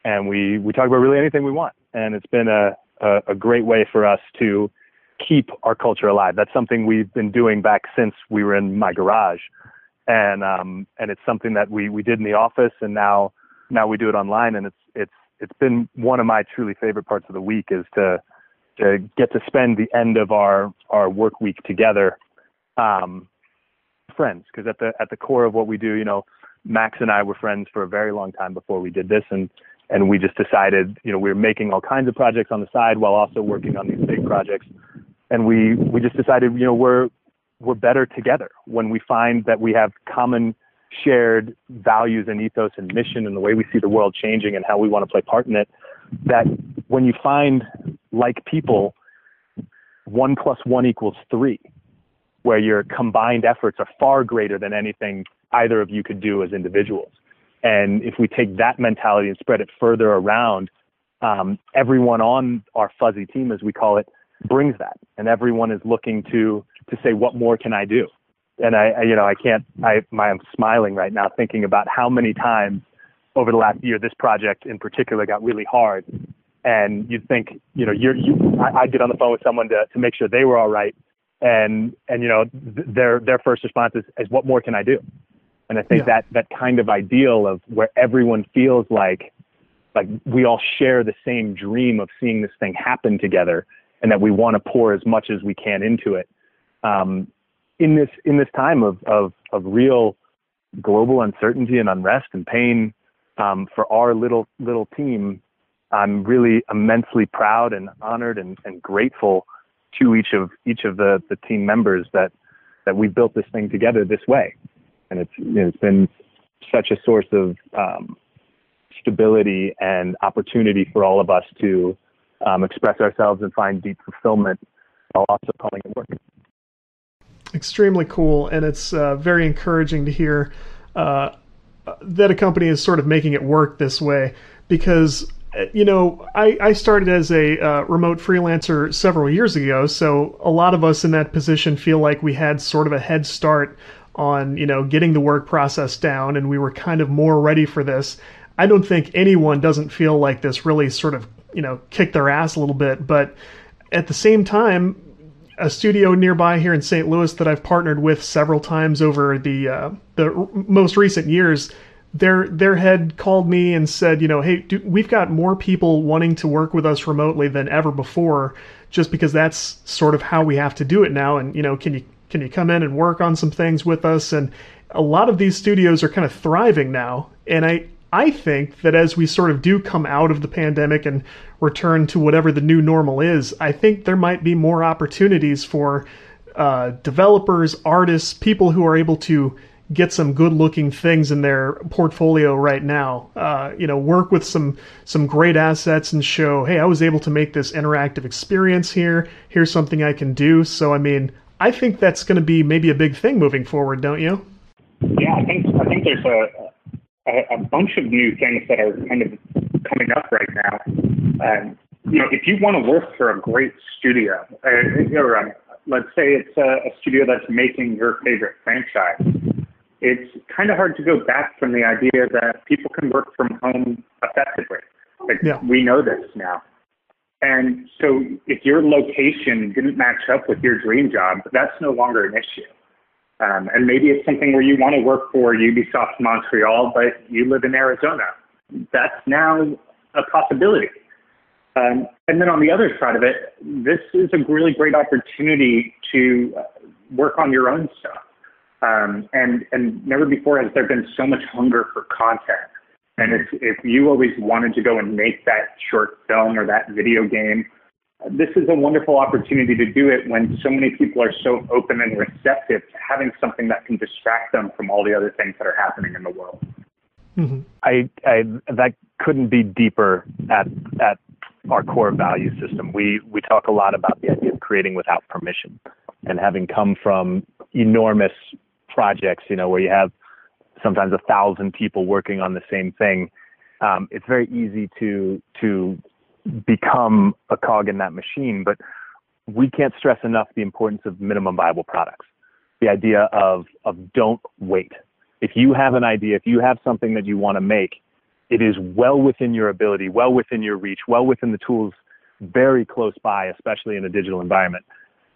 And we we talk about really anything we want. And it's been a a, a great way for us to keep our culture alive. That's something we've been doing back since we were in my garage, and um, and it's something that we we did in the office, and now now we do it online, and it's it's it's been one of my truly favorite parts of the week is to to get to spend the end of our our work week together, um, friends, because at the at the core of what we do, you know, Max and I were friends for a very long time before we did this, and and we just decided, you know, we were making all kinds of projects on the side while also working on these big projects. And we we just decided, you know, we're we're better together when we find that we have common shared values and ethos and mission and the way we see the world changing and how we want to play part in it. That when you find like people, one plus one equals three, where your combined efforts are far greater than anything either of you could do as individuals. And if we take that mentality and spread it further around, um, everyone on our fuzzy team, as we call it, brings that, and everyone is looking to to say, what more can I do? And I, I you know, I can't. I, my, I'm smiling right now thinking about how many times over the last year this project in particular got really hard, and you'd think, you know, you're, you, I, I'd get on the phone with someone to to make sure they were all right, and and you know, th- their their first response is, is, what more can I do? And I think yeah. that that kind of ideal of where everyone feels like like we all share the same dream of seeing this thing happen together, and that we want to pour as much as we can into it. Um, in this in this time of of of real global uncertainty and unrest and pain, um, for our little little team, I'm really immensely proud and honored and, and grateful to each of each of the, the team members that that we built this thing together this way, and it's you know, it's been such a source of um, stability and opportunity for all of us to um, express ourselves and find deep fulfillment while also calling it work. Extremely cool, and it's uh, very encouraging to hear uh, that a company is sort of making it work this way because uh, you know, I, I started as a uh, remote freelancer several years ago, so a lot of us in that position feel like we had sort of a head start on, you know, getting the work process down and we were kind of more ready for this. I don't think anyone doesn't feel like this really sort of, you know, kick their ass a little bit, but at the same time, a studio nearby here in St. Louis that I've partnered with several times over the uh, the r- most recent years their their head called me and said, you know, hey, do, we've got more people wanting to work with us remotely than ever before, just because that's sort of how we have to do it now. And you know, can you can you come in and work on some things with us? And a lot of these studios are kind of thriving now, and I I think that as we sort of do come out of the pandemic and return to whatever the new normal is, I think there might be more opportunities for uh, developers, artists, people who are able to get some good looking things in their portfolio right now. Uh, you know, work with some some great assets and show, hey, I was able to make this interactive experience here. Here's something I can do. So I mean, I think that's going to be maybe a big thing moving forward, don't you? Yeah, I think I think there's a a, a bunch of new things that are kind of coming up right now. Um, you know, if you want to work for a great studio, uh, or um, let's say it's a, a studio that's making your favorite franchise, it's kind of hard to go back from the idea that people can work from home effectively. Like yeah. we know this now. And so if your location didn't match up with your dream job, that's no longer an issue. Um, and maybe it's something where you want to work for Ubisoft Montreal, but you live in Arizona. That's now a possibility. Um, and then on the other side of it, this is a really great opportunity to work on your own stuff. Um, and and never before has there been so much hunger for content. And if if you always wanted to go and make that short film or that video game, this is a wonderful opportunity to do it when so many people are so open and receptive to having something that can distract them from all the other things that are happening in the world. Mm-hmm. I, I that couldn't be deeper at at our core value system. We we talk a lot about the idea of creating without permission, and having come from enormous projects, you know, where you have sometimes a thousand people working on the same thing, um, it's very easy to to become a cog in that machine. But we can't stress enough the importance of minimum viable products. The idea of of don't wait. If you have an idea, if you have something that you want to make, it is well within your ability, well within your reach, well within the tools very close by, especially in a digital environment,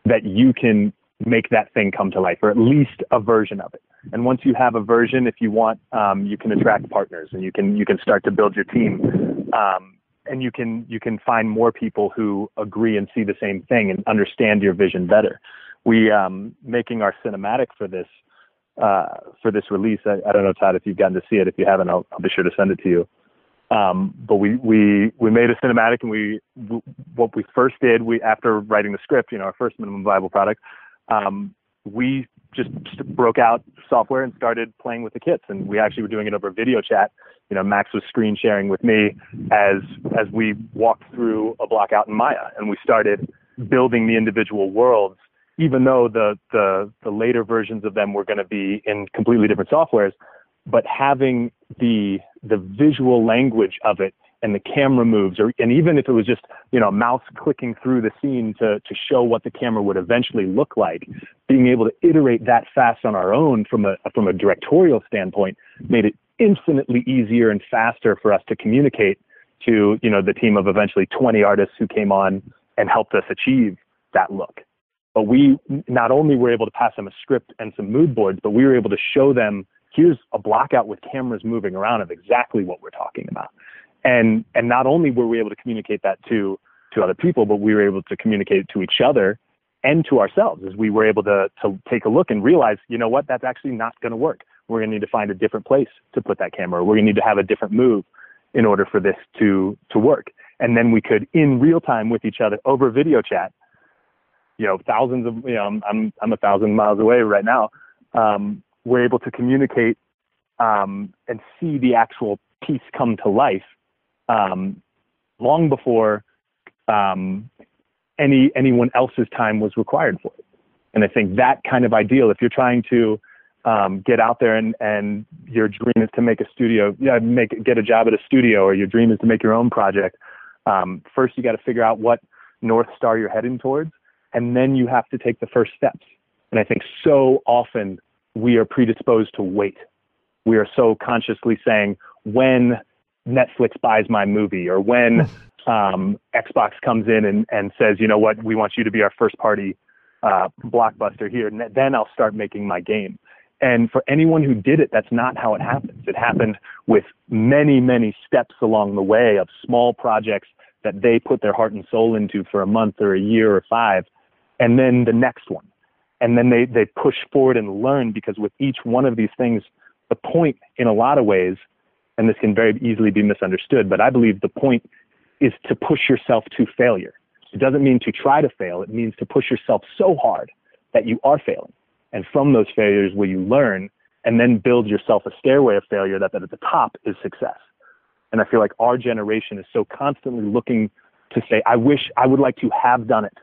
that you can make that thing come to life, or at least a version of it. And once you have a version, if you want, um, you can attract partners, and you can you can start to build your team, um, and you can you can find more people who agree and see the same thing and understand your vision better. We um, making our cinematic for this uh, for this release. I, I, don't know, Todd, if you've gotten to see it. If you haven't, I'll, I'll be sure to send it to you. Um, but we, we, we made a cinematic and we, w- what we first did, we, after writing the script, you know, our first minimum viable product, um, we just broke out software and started playing with the kits. And we actually were doing it over video chat. You know, Max was screen sharing with me as as we walked through a block out in Maya, and we started building the individual worlds. Even though the the the later versions of them were going to be in completely different softwares, but having the the visual language of it and the camera moves, or and even if it was just you know a mouse clicking through the scene to to show what the camera would eventually look like, being able to iterate that fast on our own from a from a directorial standpoint made it infinitely easier and faster for us to communicate to you know the team of eventually 20 artists who came on and helped us achieve that look. But we not only were able to pass them a script and some mood boards, but we were able to show them here's a blockout with cameras moving around of exactly what we're talking about. And and not only were we able to communicate that to to other people, but we were able to communicate it to each other and to ourselves as we were able to to take a look and realize, you know what, that's actually not going to work. we're going to need to find a different place to put that camera. We're going to need to have a different move in order for this to to work. And then we could, in real time with each other over video chat, you know, thousands of, you know, I'm I'm, I'm a thousand miles away right now. Um, we're able to communicate um, and see the actual piece come to life um, long before um, any anyone else's time was required for it. And I think that kind of ideal, if you're trying to um, get out there and, and your dream is to make a studio, yeah, make get a job at a studio, or your dream is to make your own project. Um, first, you got to figure out what north star you're heading towards, and then you have to take the first steps. And I think so often we are predisposed to wait. We are so consciously saying when Netflix buys my movie, or when um, Xbox comes in and, and says, you know what, we want you to be our first party uh, blockbuster here, then I'll start making my game. And for anyone who did it, that's not how it happens. It happened with many, many steps along the way of small projects that they put their heart and soul into for a month or a year or five, and then the next one. And then they, they push forward and learn because with each one of these things, the point in a lot of ways, and this can very easily be misunderstood, but I believe the point is to push yourself to failure. It doesn't mean to try to fail. It means to push yourself so hard that you are failing. And from those failures will you learn and then build yourself a stairway of failure that, that at the top is success. And I feel like our generation is so constantly looking to say, I wish I would like to have done it,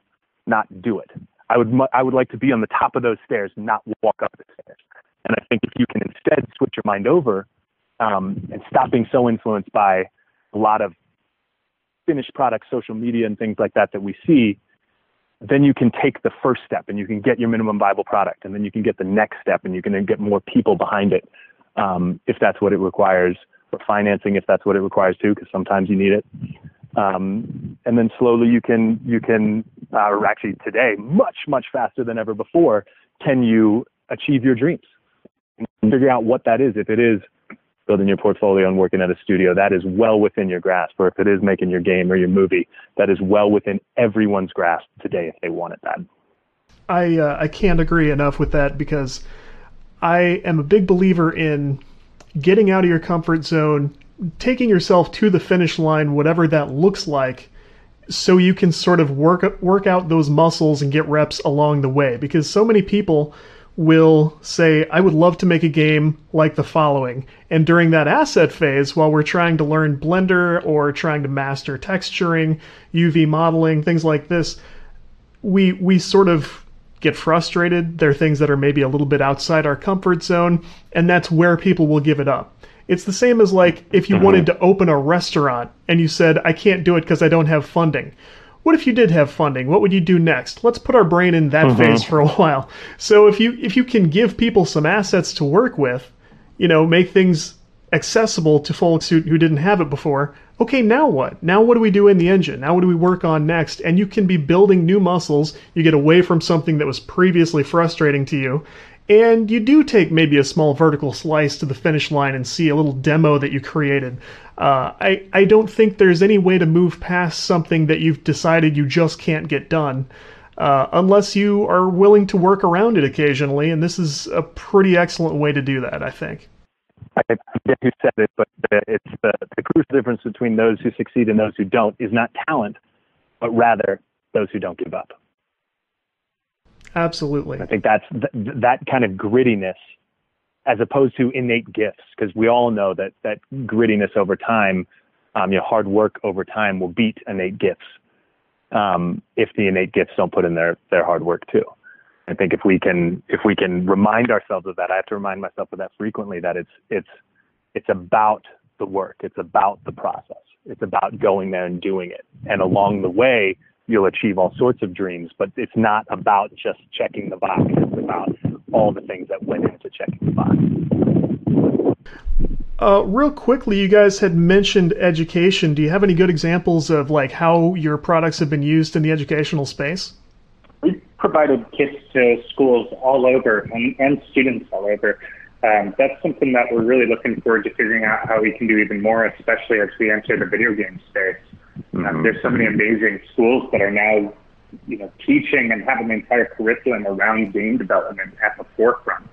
not do it. I would, I would like to be on the top of those stairs, not walk up the stairs. And I think if you can instead switch your mind over um, and stop being so influenced by a lot of finished products, social media, and things like that that we see, then you can take the first step and you can get your minimum viable product and then you can get the next step and you can get more people behind it um, if that's what it requires or financing if that's what it requires too because sometimes you need it. Um, and then slowly you can you can uh, or actually today much much faster than ever before can you achieve your dreams and figure out what that is. If it is building your portfolio and working at a studio, that is well within your grasp. Or if it is making your game or your movie, that is well within everyone's grasp today if they want it that. I uh, I can't agree enough with that because I am a big believer in getting out of your comfort zone, taking yourself to the finish line, whatever that looks like, so you can sort of work work out those muscles and get reps along the way. Because so many people will say, I would love to make a game like the following. And during that asset phase, while we're trying to learn Blender or trying to master texturing, UV modeling, things like this, we we sort of get frustrated. There are things that are maybe a little bit outside our comfort zone, and that's where people will give it up. It's the same as like if you mm-hmm. wanted to open a restaurant and you said, I can't do it because I don't have funding what if you did have funding? What would you do next? Let's put our brain in that mm-hmm. phase for a while. So if you if you can give people some assets to work with, you know, make things accessible to folks who, who didn't have it before. Okay, now what? Now what do we do in the engine? Now what do we work on next? And you can be building new muscles. You get away from something that was previously frustrating to you. And you do take maybe a small vertical slice to the finish line and see a little demo that you created. Uh, I, I don't think there's any way to move past something that you've decided you just can't get done. Uh, unless you are willing to work around it occasionally, and this is a pretty excellent way to do that, I think. I forget who said it, but it's the, the crucial difference between those who succeed and those who don't is not talent, but rather those who don't give up. Absolutely. I think that's th- that kind of grittiness as opposed to innate gifts, because we all know that that grittiness over time, um, you know, hard work over time will beat innate gifts um, if the innate gifts don't put in their their hard work too. I think if we can if we can remind ourselves of that, I have to remind myself of that frequently. That it's it's it's about the work, it's about the process, it's about going there and doing it, and along the way you'll achieve all sorts of dreams. But it's not about just checking the box. It's about all the things that went into checking the box. Uh, real quickly, you guys had mentioned education. Do you have any good examples of like how your products have been used in the educational space? We've provided kits to schools all over and, and students all over. Um, that's something that we're really looking forward to figuring out how we can do even more, especially as we enter the video game space. Um, mm-hmm. there's so many amazing schools that are now you know, teaching and having an entire curriculum around game development at the forefront.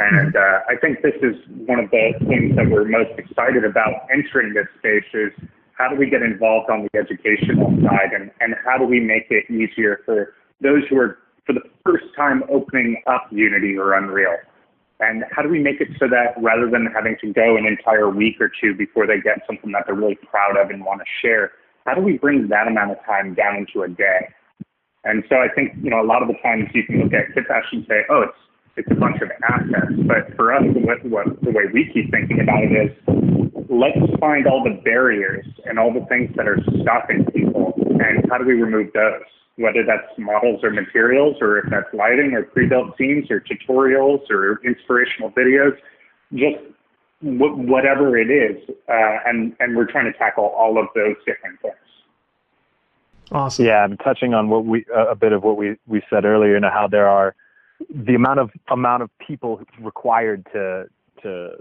And uh, I think this is one of the things that we're most excited about entering this space is how do we get involved on the educational side and, and how do we make it easier for those who are for the first time opening up Unity or Unreal? And how do we make it so that rather than having to go an entire week or two before they get something that they're really proud of and want to share, how do we bring that amount of time down into a day? And so I think, you know, a lot of the times you can look at Kitbash and say, oh, it's it's a bunch of assets. But for us, what, what, the way we keep thinking about it is, let's find all the barriers and all the things that are stopping people, and how do we remove those? Whether that's models or materials, or if that's lighting or pre-built scenes or tutorials or inspirational videos, just whatever it is, uh, and and we're trying to tackle all of those different things. Awesome. Yeah, I'm touching on what we uh, a bit of what we we said earlier, and how there are the amount of amount of people required to to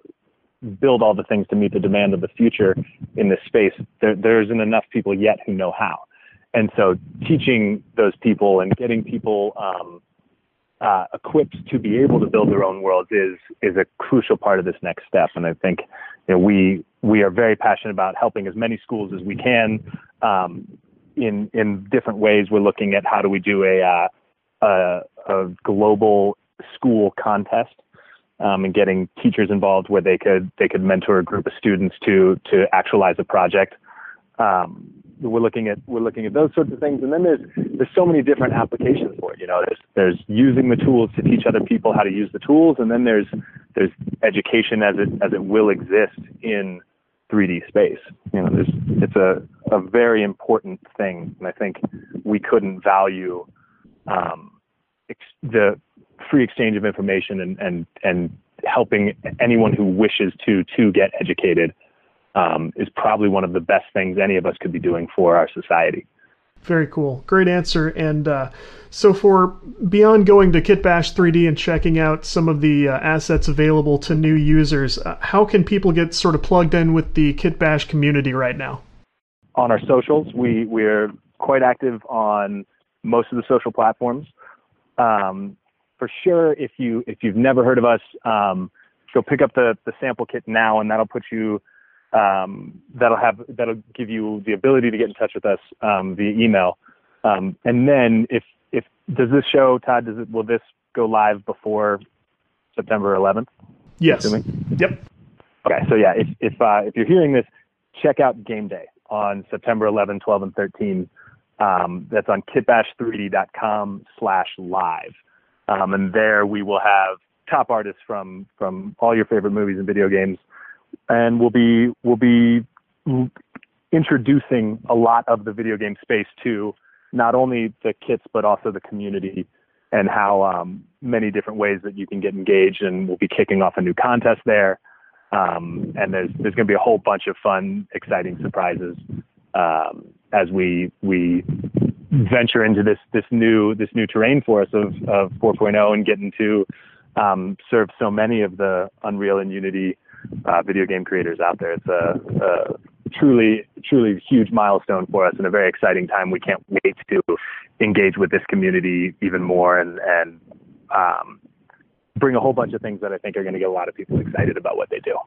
build all the things to meet the demand of the future in this space, there, there isn't enough people yet who know how. And so teaching those people and getting people um, uh, equipped to be able to build their own worlds is is a crucial part of this next step. And I think you know, we we are very passionate about helping as many schools as we can um, in in different ways. We're looking at how do we do a uh, a, a global school contest um, and getting teachers involved where they could they could mentor a group of students to to actualize a project. Um, we're looking at we're looking at those sorts of things, and then there's there's so many different applications for it. You know, there's there's using the tools to teach other people how to use the tools, and then there's there's education as it as it will exist in 3D space. You know, there's it's a a very important thing, and I think we couldn't value um, ex- the free exchange of information and, and, and helping anyone who wishes to to get educated um, is probably one of the best things any of us could be doing for our society. Very cool. Great answer. And uh, so, for beyond going to Kitbash 3D and checking out some of the uh, assets available to new users, uh, how can people get sort of plugged in with the Kitbash community right now? On our socials, we we're quite active on most of the social platforms. Um, for sure, if you if you've never heard of us, um, go pick up the the sample kit now, and that'll put you um, that'll have that'll give you the ability to get in touch with us um, via email. Um, and then if if does this show, Todd, does it will this go live before September 11th? Yes. Yep. Okay, so yeah, if if uh, if you're hearing this, check out Game Day on September 11, 12, and 13. Um, that's on kitbash3d.com slash live. Um, and there we will have top artists from, from all your favorite movies and video games. And we'll be, we'll be introducing a lot of the video game space to not only the kits, but also the community and how um, many different ways that you can get engaged. And we'll be kicking off a new contest there. Um, and there's, there's going to be a whole bunch of fun, exciting surprises um, as we we venture into this this new this new terrain for us of of 4.0 and getting to um, serve so many of the Unreal and Unity uh, video game creators out there. It's a, a truly truly huge milestone for us and a very exciting time. We can't wait to engage with this community even more and and um, bring a whole bunch of things that I think are going to get a lot of people excited about what they do.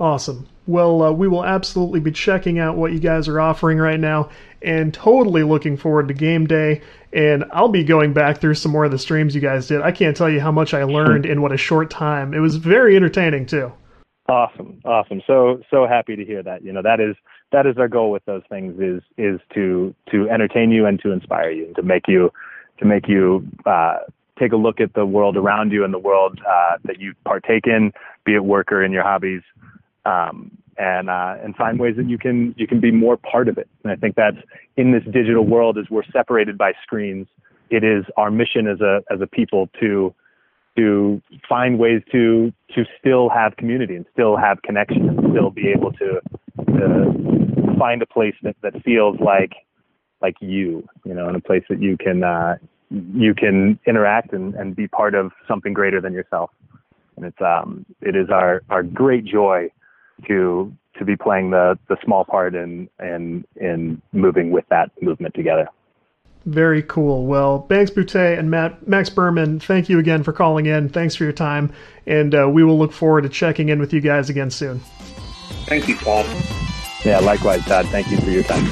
Awesome. Well, uh, we will absolutely be checking out what you guys are offering right now and totally looking forward to game day. And I'll be going back through some more of the streams you guys did. I can't tell you how much I learned in what a short time. It was very entertaining too. Awesome. Awesome. So so happy to hear that. You know, that is that is our goal with those things is is to to entertain you and to inspire you and to make you to make you uh, take a look at the world around you and the world uh, that you partake in, be it work or in your hobbies um, and uh, and find ways that you can you can be more part of it. And I think that's in this digital world as we're separated by screens. It is our mission as a as a people to to find ways to to still have community and still have connection and still be able to to find a place that, that feels like like you, you know, in a place that you can uh, you can interact and, and be part of something greater than yourself. And it's um it is our our great joy to to be playing the the small part in in in moving with that movement together. Very cool. Well, Banks Boutte and Matt, Max Burman, thank you again for calling in. Thanks for your time, and uh, we will look forward to checking in with you guys again soon. Thank you, Paul. Yeah, likewise, Todd. Thank you for your time.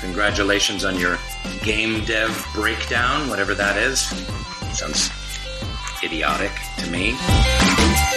Congratulations on your game dev breakdown, whatever that is. Sounds idiotic to me.